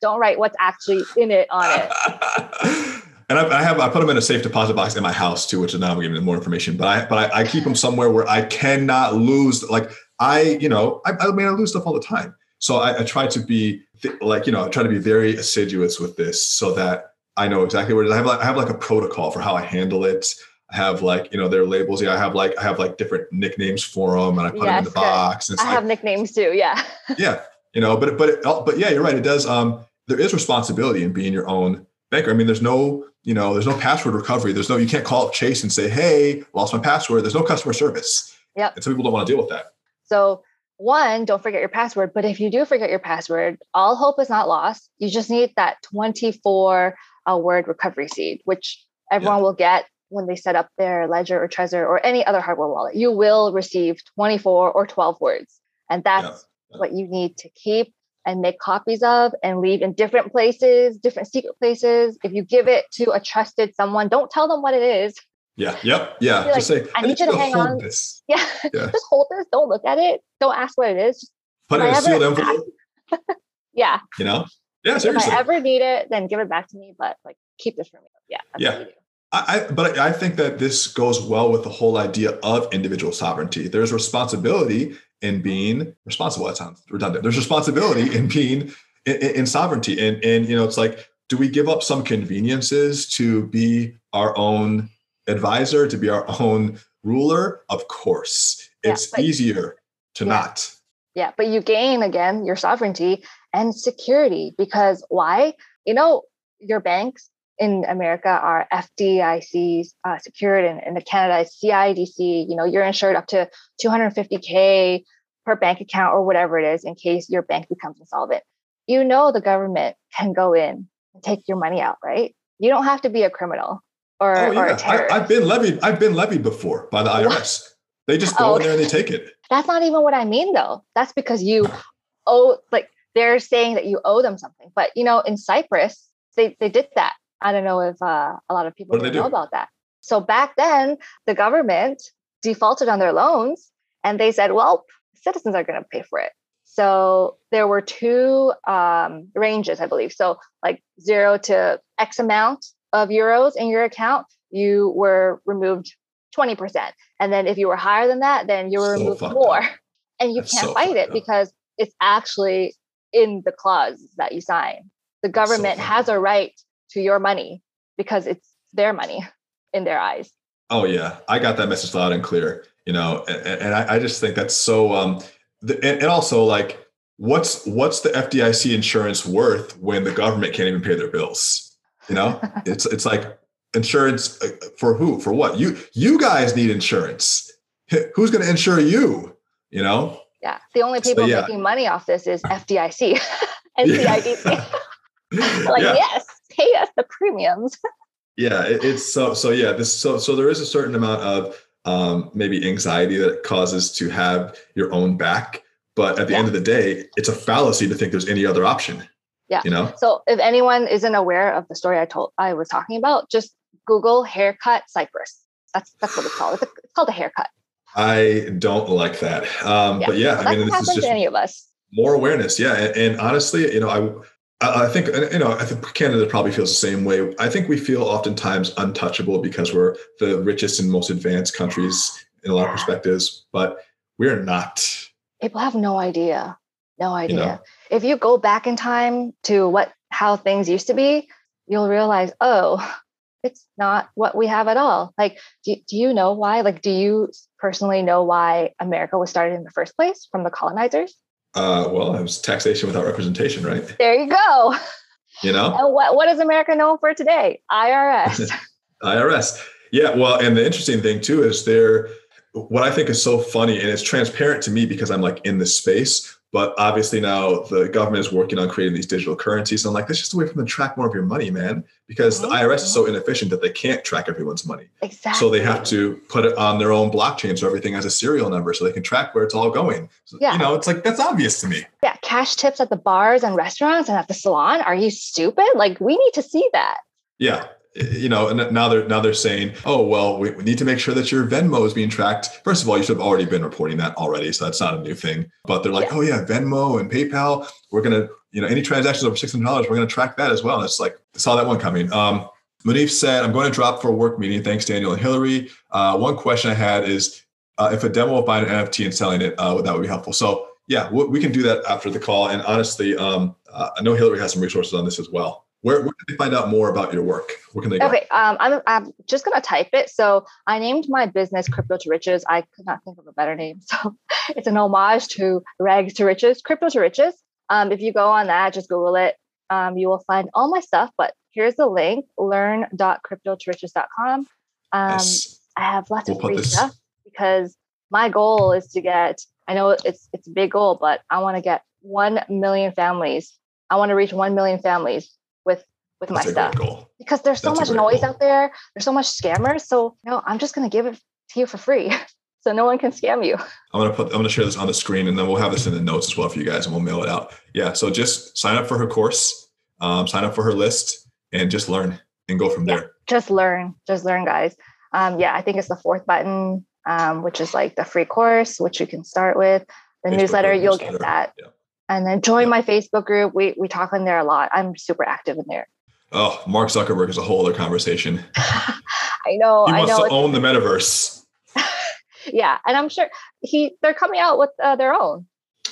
Don't write what's actually in it on it. and I, I have I put them in a safe deposit box in my house too, which is now I'm giving them more information. But I but I, I keep them somewhere where I cannot lose. Like I, you know, I, I mean I lose stuff all the time. So I, I try to be th- like you know I try to be very assiduous with this so that I know exactly what it is. I have like I have like a protocol for how I handle it. I have like you know their labels. Yeah, I have like I have like different nicknames for them, and I put them in the box. And I like, have nicknames too. Yeah. yeah you know but but it, but yeah you're right it does um there is responsibility in being your own banker i mean there's no you know there's no password recovery there's no you can't call up chase and say hey lost my password there's no customer service Yeah. and some people don't want to deal with that So one, don't forget your password. But if you do forget your password, all hope is not lost. You just need that 24 uh, word recovery seed, which everyone will get when they set up their Ledger or Trezor or any other hardware wallet. You will receive 24 or 12 words. And that's Yeah. what you need to keep and make copies of and leave in different places, different secret places. If you give it to a trusted someone, don't tell them what it is. Yeah yep yeah You're just say I need you to hang on." this Yeah. Yeah. Just hold this. Don't look at it. Don't ask what it is. Just put it in a sealed envelope yeah. you know yeah Seriously. if I ever need it, then give it back to me. But like, keep this for me. Yeah. Yeah. What. I, I, but I think that this goes well with the whole idea of individual sovereignty. There's responsibility in being responsible. That sounds redundant. There's responsibility in being in, in, in sovereignty, and and you know, it's like, do we give up some conveniences to be our own advisor, to be our own ruler? Of course, Yeah, it's but- easier to Yeah. not. Yeah. But you gain again your sovereignty and security because why? You know, your banks in America are FDIC uh, secured, and in Canada it's CIDC. You know, you're insured up to 250k per bank account or whatever it is in case your bank becomes insolvent. You know, the government can go in and take your money out, right? You don't have to be a criminal or, Oh or yeah, terrorist. I, I've been levied. I've been levied before by the IRS. They just go Oh. in there and they take it. That's not even what I mean though. That's because you owe like they're saying that you owe them something. But you know, in Cyprus, they they did that. I don't know if uh, a lot of people know do? about that. So back then, the government defaulted on their loans and they said, well, citizens are going to pay for it. So there were two um, ranges, I believe. So like zero to X amount of euros in your account, you were removed 20%. And then if you were higher than that, then you were So removed more. up. And you That's can't so fight it up. because it's actually in the clause that you sign. The That's so government has a right to your money because it's their money in their eyes. Oh yeah, I got that message loud and clear. You know, and, and I, I just think that's so. Um, the, and, and also like, what's what's the FDIC insurance worth when the government can't even pay their bills? You know, it's it's like insurance uh, for who? For what? You you guys need insurance. Who's going to insure you? You know? Yeah. The only So, people yeah. making money off this is FDIC and. CIDC. like, yeah. yes, pay us the premiums. yeah it, it's so so yeah this so so there is a certain amount of um maybe anxiety that it causes to have your own back but at the Yeah. end of the day it's a fallacy to think there's any other option Yeah. you know So if anyone isn't aware of the story I told I was talking about, just Google haircut Cyprus. That's that's what it's called. It's, a, it's called a haircut. i don't like that um but yeah So i mean this is just to any of us. more awareness yeah and, and honestly you know i I I think you know. I think Canada probably feels the same way. I think we feel oftentimes untouchable because we're the richest and most advanced countries in a lot of perspectives, but we're not. People have no idea. No idea. know? If you go back in time to what how things used to be, you'll realize, oh, it's not what we have at all. Like, do, do you know why? Like, do you personally know why America was started in the first place from the colonizers? Uh, well, it was taxation without representation, right? There you go. You know, And what, what is America known for today? IRS. IRS. Yeah. Well, and the interesting thing too is there. What I think is so funny, and it's transparent to me because I'm like in this space. But obviously now the government is working on creating these digital currencies. And I'm like, that's just a way for them to track more of your money, man. Because the mm-hmm. IRS is so inefficient that they can't track everyone's money. Exactly. So they have to put it on their own blockchain so everything has a serial number so they can track where it's all going. So, Yeah. You know, it's like that's obvious to me. Yeah, cash tips at the bars and restaurants and at the salon. Are you stupid? Like we need to see that. Yeah. You know, and now they're now they're saying, oh well, we, we need to make sure that your Venmo is being tracked. First of all, you should have already been reporting that already, so that's not a new thing. But they're like, Yeah. oh yeah, Venmo and PayPal, we're gonna, you know, any transactions over six hundred dollars, we're gonna track that as well. And it's like saw that one coming. Um, Munif said, I'm going to drop for a work meeting. Thanks, Daniel and Hillorie. Uh, one question I had is uh, if a demo of buying an NFT and selling it, uh, that would be helpful. So yeah, we, we can do that after the call. And honestly, um, uh, I know Hillorie has some resources on this as well. Where, where can they find out more about your work? Where can they go? Okay, um, I'm, I'm just gonna type it. So I named my business Crypto to Riches. I could not think of a better name. So it's an homage to rags to riches, crypto to riches. Um, if you go on that, just Google it. Um, you will find all my stuff. But here's the link: learn.cryptotoriches.com. Um, Nice. I have lots We'll of free this- stuff because my goal is to get. I know it's it's a big goal, but I want to get one million families. I want to reach one million families with with That's my stuff goal. because there's so That's much noise goal. out there. There's so much scammers. So no, I'm just gonna give it to you for free, so no one can scam you. I'm gonna put I'm gonna share this on the screen and then we'll have this in the notes as well for you guys and we'll mail it out. Yeah. So just sign up for her course, um, sign up for her list, and just learn and go from Yeah. there. Just learn, just learn, guys. Um, yeah, I think it's the fourth button, um, which is like the free course, which you can start with. The Facebook newsletter, you'll newsletter. get that, Yeah. And then join my Facebook group. We we talk in there a lot. I'm super active in there. Oh, Mark Zuckerberg is a whole other conversation. I know, He I wants know. to it's- own the metaverse. yeah, and I'm sure he they're coming out with uh, their own.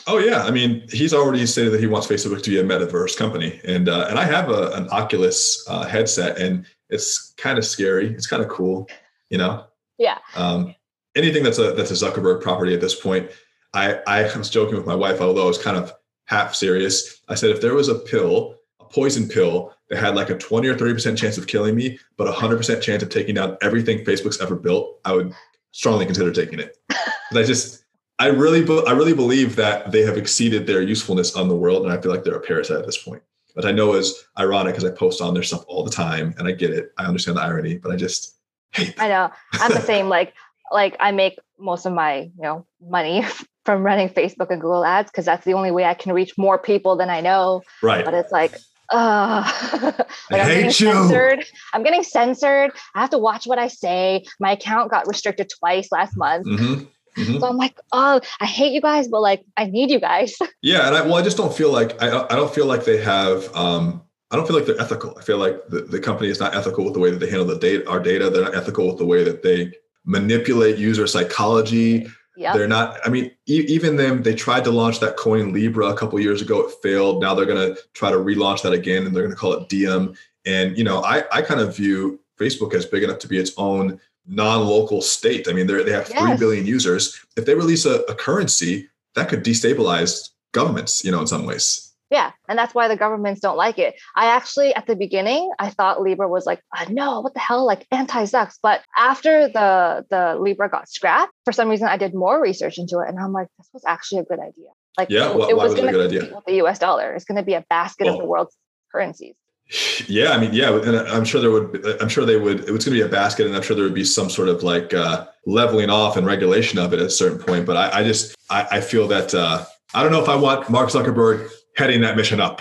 Oh yeah, I mean, he's already stated that he wants Facebook to be a metaverse company, and uh, and I have a, an Oculus uh, headset, and it's kind of scary. It's kind of cool, you know. Yeah. Um, anything that's a that's a Zuckerberg property at this point. I I was joking with my wife, although I was kind of half serious. I said if there was a pill, a poison pill that had like a twenty or thirty percent chance of killing me, but a hundred percent chance of taking down everything Facebook's ever built, I would strongly consider taking it. 'Cause I just I really, I really believe that they have exceeded their usefulness on the world, and I feel like they're a parasite at this point. But I know is ironic because I post on their stuff all the time, and I get it. I understand the irony, but I just hate. Them. I know. I'm the same. Like, like I make most of my, you know, money from running Facebook and Google ads because that's the only way I can reach more people than I know. Right? But it's like, uh like I I'm getting hate you. censored. I'm getting censored. I have to watch what I say. My account got restricted twice last month. hmm hmm So I'm like, oh, I hate you guys, but like I need you guys. Yeah, and I well, I just don't feel like I, I don't feel like they have. Um, I don't feel like they're ethical. I feel like the, the company is not ethical with the way that they handle the data, our data. They're not ethical with the way that they manipulate user psychology. Yeah. They're not. I mean, e- even them. They tried to launch that coin Libra a couple years ago. It failed. Now they're going to try to relaunch that again, and they're going to call it Diem. And you know, I I kind of view Facebook as big enough to be its own non-local state. I mean, they they have three Yes. billion users. If they release a, a currency, that could destabilize governments. You know, in some ways. Yeah, and that's why the governments don't like it. I actually, at the beginning, I thought Libra was like, uh, no, what the hell, like anti-Zucks. But after the the Libra got scrapped, for some reason, I did more research into it, and I'm like, this was actually a good idea. Like, Yeah, it, it was was going to good idea? with the U.S. dollar. It's going to be a basket of Oh. the world's currencies. Yeah, I mean, yeah, and I'm sure there would. Be, I'm sure they would. It was going to be a basket, and I'm sure there would be some sort of like uh, leveling off and regulation of it at a certain point. But I, I just, I, I feel that uh, I don't know if I want Mark Zuckerberg heading that mission up.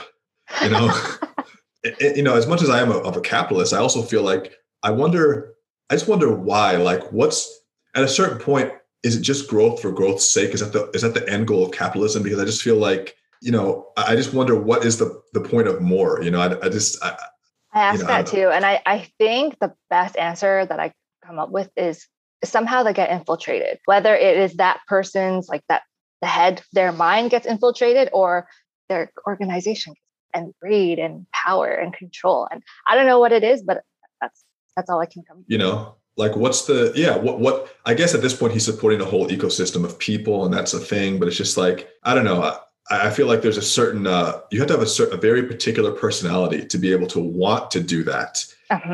You know, It- you know, as much as I am a, of a capitalist, I also feel like I wonder. I just wonder why. Like, what's at a certain point? Is it just growth for growth's sake? Is that the is that the end goal of capitalism? Because I just feel like you know, I I just wonder what is the the point of more. You know, I, I just I, I asked know, that don't too, and I I think the best answer that I come up with is somehow they get infiltrated. Whether it is that person's like that the head, their mind gets infiltrated, or their organization and greed and power and control. And I don't know what it is, but that's that's all I can come. you know like what's the yeah what what i guess at this point he's supporting a whole ecosystem of people and that's a thing but it's just like i don't know i, I feel like there's a certain uh, you have to have a certain a very particular personality to be able to want to do that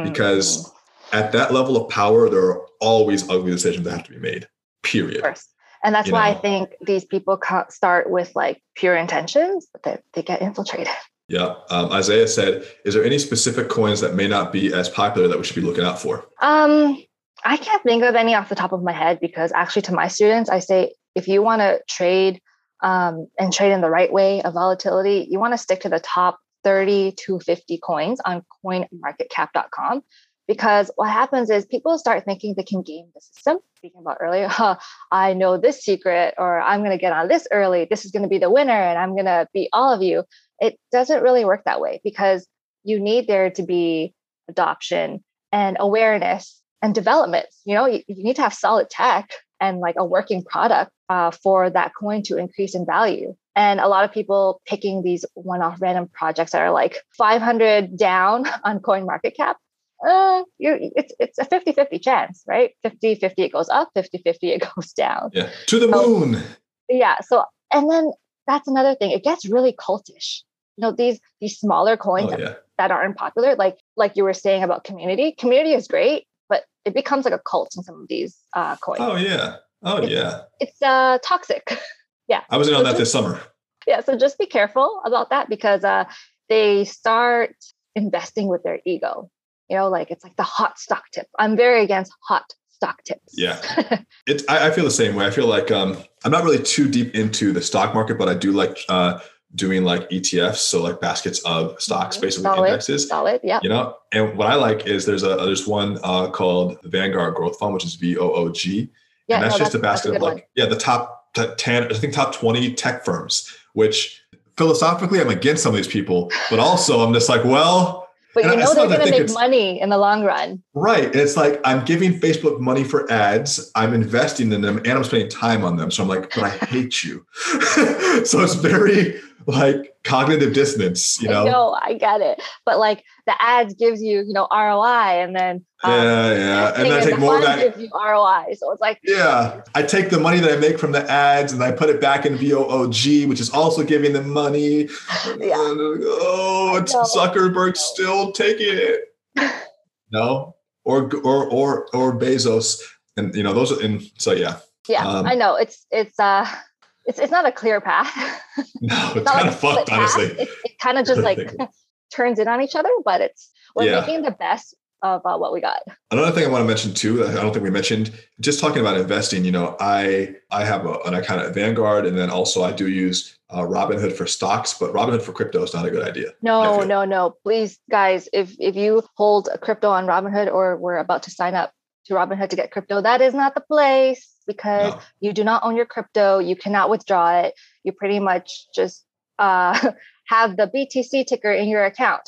because at that level of power there are always ugly decisions that have to be made Of period course. And that's You why I think these people start with like pure intentions, but they, they get infiltrated. Yeah. Um, Isaiah said, is there any specific coins that may not be as popular that we should be looking out for? Um, I can't think of any off the top of my head because actually, to my students, I say if you want to trade um, and trade in the right way of volatility, you want to stick to the top 30 to 50 coins on coinmarketcap.com. Because what happens is people start thinking they can game the system. Speaking about earlier, huh, I know this secret, or I'm going to get on this early. This is going to be the winner, and I'm going to beat all of you. It doesn't really work that way because you need there to be adoption and awareness and development. You know, you, you need to have solid tech and like a working product uh, for that coin to increase in value. And a lot of people picking these one-off random projects that are like 500 down on coin market cap. Uh, you it's it's a 50-50 chance, right? 50-50 it goes up, 50-50 it goes down. Yeah. To the So- moon. Yeah. So and then that's another thing. It gets really cultish. You know, these these smaller coins Oh, that yeah. that aren't popular like like you were saying about community community is great but it becomes like a cult in some of these uh coins Oh, yeah. Oh, yeah. it's uh toxic yeah. I was in on that this summer. yeah so just be careful about that because uh they start investing with their ego you know like it's like the hot stock tip i'm very against hot stock tips Yeah. It's I, I feel the same way. I feel like um, I'm not really too deep into the stock market, but I do like uh, doing like ETFs, so like baskets of stocks, Mhm. basically solid indexes. solid yeah You know, and what I like is there's a there's one uh, called Vanguard Growth Fund, which is V O O G, yeah and that's no, just a basket of good one. like yeah the top t- ten I think top twenty tech firms. Which philosophically I'm against some of these people, but also I'm just like well. But and you know they're not that I going to make money in the long run Right. And it's like I'm giving Facebook money for ads, I'm investing in them, and I'm spending time on them. So I'm like, but I hate you. so it's very like cognitive dissonance, you know? No, I get it but like the ads gives you you know ROI and then um, Yeah, yeah. And then I in take the more of that. gives you ROI so it's like Yeah. I take the money that I make from the ads and I put it back in VOOG, which is also giving them money. Yeah. Oh, it's Zuckerberg still taking it. No. Or or or or Bezos. And you know, those are and so yeah. Yeah, Um, I know. It's it's uh it's it's not a clear path. No, it's not kind of fucked, honestly. It, it kind of just like turns in on each other, but it's we're Yeah. making the best of uh, what we got. Another thing I want to mention too, that I don't think we mentioned, just talking about investing. You know, I I have a, an account at Vanguard, and then also I do use uh, Robinhood for stocks, but Robinhood for crypto is not a good idea. No, no, no. Please, guys, if if you hold a crypto on Robinhood or we're about to sign up to Robinhood to get crypto, that is not the place because No. you do not own your crypto. You cannot withdraw it. You pretty much just uh, have the BTC ticker in your account.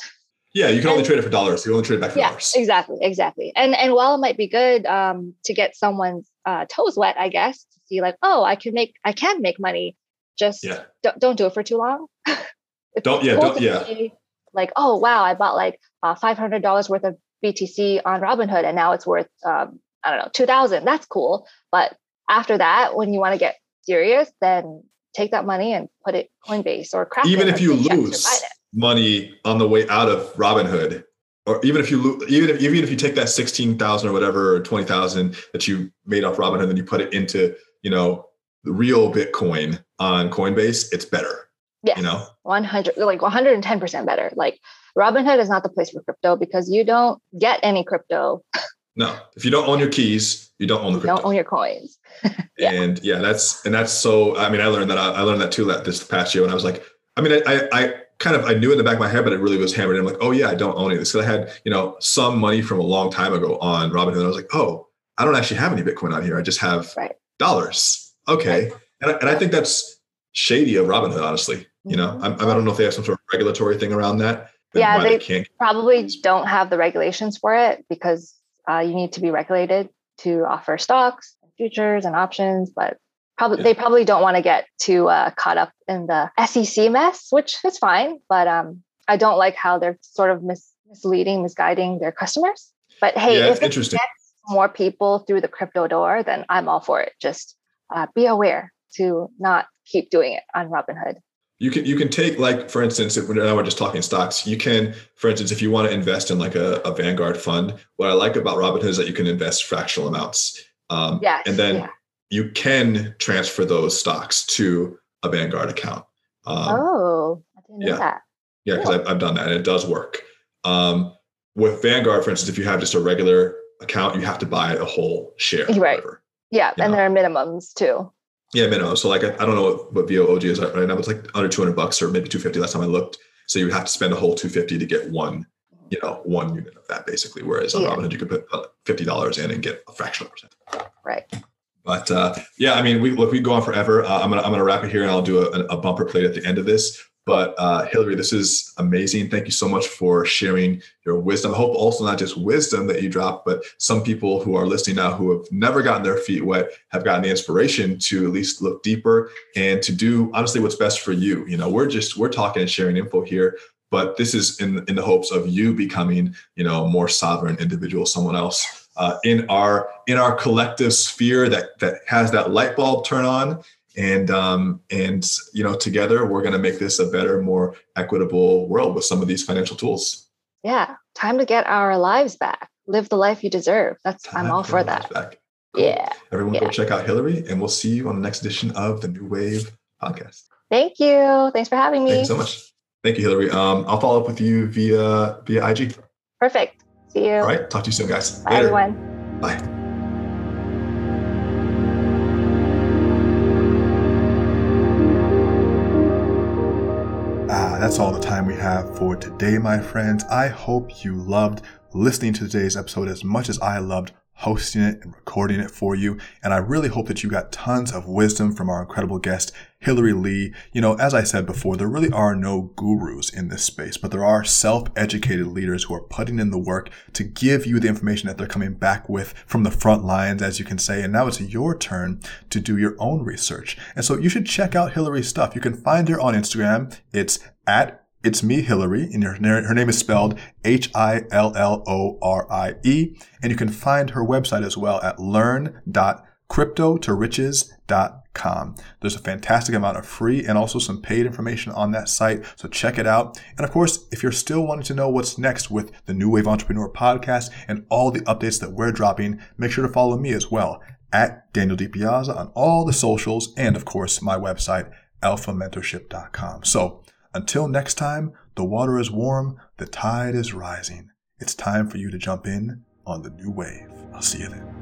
Yeah, you can only And- trade it for dollars. You only trade it back for yeah dollars. exactly exactly and and while it might be good um to get someone's uh toes wet i guess to see like oh i can make i can make money just Yeah. don't, don't do it for too long Don't- yeah, cool don't- yeah. like oh wow i bought like uh, $500 worth of btc on robinhood and now it's worth um i don't know 2000 that's cool but after that when you want to get serious then take that money and put it coinbase or Kraken Even if you lose money on the way out of Robinhood, or even if you lo- even if even if you take that sixteen thousand or whatever or twenty thousand that you made off Robinhood, then you put it into you know the real Bitcoin on Coinbase, it's better. Yeah, You know, 100 like 110% better. Like robinhood is not the place for crypto because you don't get any crypto. No, if you don't own your keys, you don't own the you crypto. don't own your coins yeah. And yeah, that's and that's so. I mean, I learned that. I, I learned that too. That this past year, when I was like, I mean, I, I, I kind of I knew in the back of my head, but it really was hammered in. like, oh yeah, I don't own any of this because I had you know some money from a long time ago on Robinhood. And I was like, oh, I don't actually have any Bitcoin on here. I just have Right. dollars. Okay, and I, and I think that's shady of Robinhood, honestly. You know, I, I don't know if they have some sort of regulatory thing around that. Yeah, they- can't. probably don't have the regulations for it because uh, you need to be regulated to offer stocks futures and options but probably Yeah. they probably don't want to get too uh, caught up in the sec mess which is fine but um, i don't like how they're sort of mis- misleading misguiding their customers but hey yeah, if it gets more people through the crypto door, then I'm all for it. Just uh, be aware to not keep doing it on Robinhood. You can you can take like for instance, if we're now we're just talking stocks, you can, for instance, if you want to invest in like a, a Vanguard fund, what I like about Robinhood is that you can invest fractional amounts. Um, Yes. and then yeah. you can transfer those stocks to a Vanguard account. Um, oh, I didn't know yeah. that. Yeah, because I've, I've done that and it does work. Um, with Vanguard, for instance, if you have just a regular account, you have to buy a whole share. Right. Yeah, and know? there are minimums too. Yeah, minimum. So like I, I don't know what, what VOOG is right now. It's like under 200 bucks or maybe 250 last time I looked. So you would have to spend a whole 250 to get one, you know, one unit of that basically. Whereas on yeah. Robinhood, you could put $50 in and get a fraction of a percent. Right. But uh, yeah, I mean, we look, we go on forever. Uh, I'm gonna I'm gonna wrap it here, and I'll do a, a bumper plate at the end of this. But uh, Hillorie, this is amazing. Thank you so much for sharing your wisdom. I hope also not just wisdom that you drop, but some people who are listening now who have never gotten their feet wet have gotten the inspiration to at least look deeper and to do honestly what's best for you. You know, we're just we're talking and sharing info here, but this is in in the hopes of you becoming you know a more sovereign individual, someone else uh, in our in our collective sphere that that has that light bulb turn on. And um, and you know together we're going to make this a better more equitable world with some of these financial tools. Yeah time to get our lives back. Live the life you deserve. That's time i'm all for that. Cool. yeah everyone yeah. go check out hillorie and we'll see you on the next edition of the new wave podcast. Thank you. Thanks for having me. Thank you so much thank you hillorie. Um, i'll follow up with you via via ig perfect. See you. All right. Talk to you soon guys. Bye Later. everyone. Bye. That's all the time we have for today, my friends. I hope you loved listening to today's episode as much as I loved hosting it and recording it for you. And I really hope that you got tons of wisdom from our incredible guest, Hillorie Le. You know, as I said before, there really are no gurus in this space, but there are self-educated leaders who are putting in the work to give you the information that they're coming back with from the front lines, as you can say. And now it's your turn to do your own research. And so you should check out Hillorie's stuff. You can find her on Instagram. It's at it's me, Hillorie, and her, her name is spelled H-I-L-L-O-R-I-E. And you can find her website as well at learn.cryptotoriches.com. There's a fantastic amount of free and also some paid information on that site, so check it out. And of course, if you're still wanting to know what's next with the New Wave Entrepreneur podcast and all the updates that we're dropping, make sure to follow me as well at Daniel DiPiazza on all the socials and of course my website, alphamentorship.com. So until next time, the water is warm, the tide is rising. It's time for you to jump in on the new wave. I'll see you then.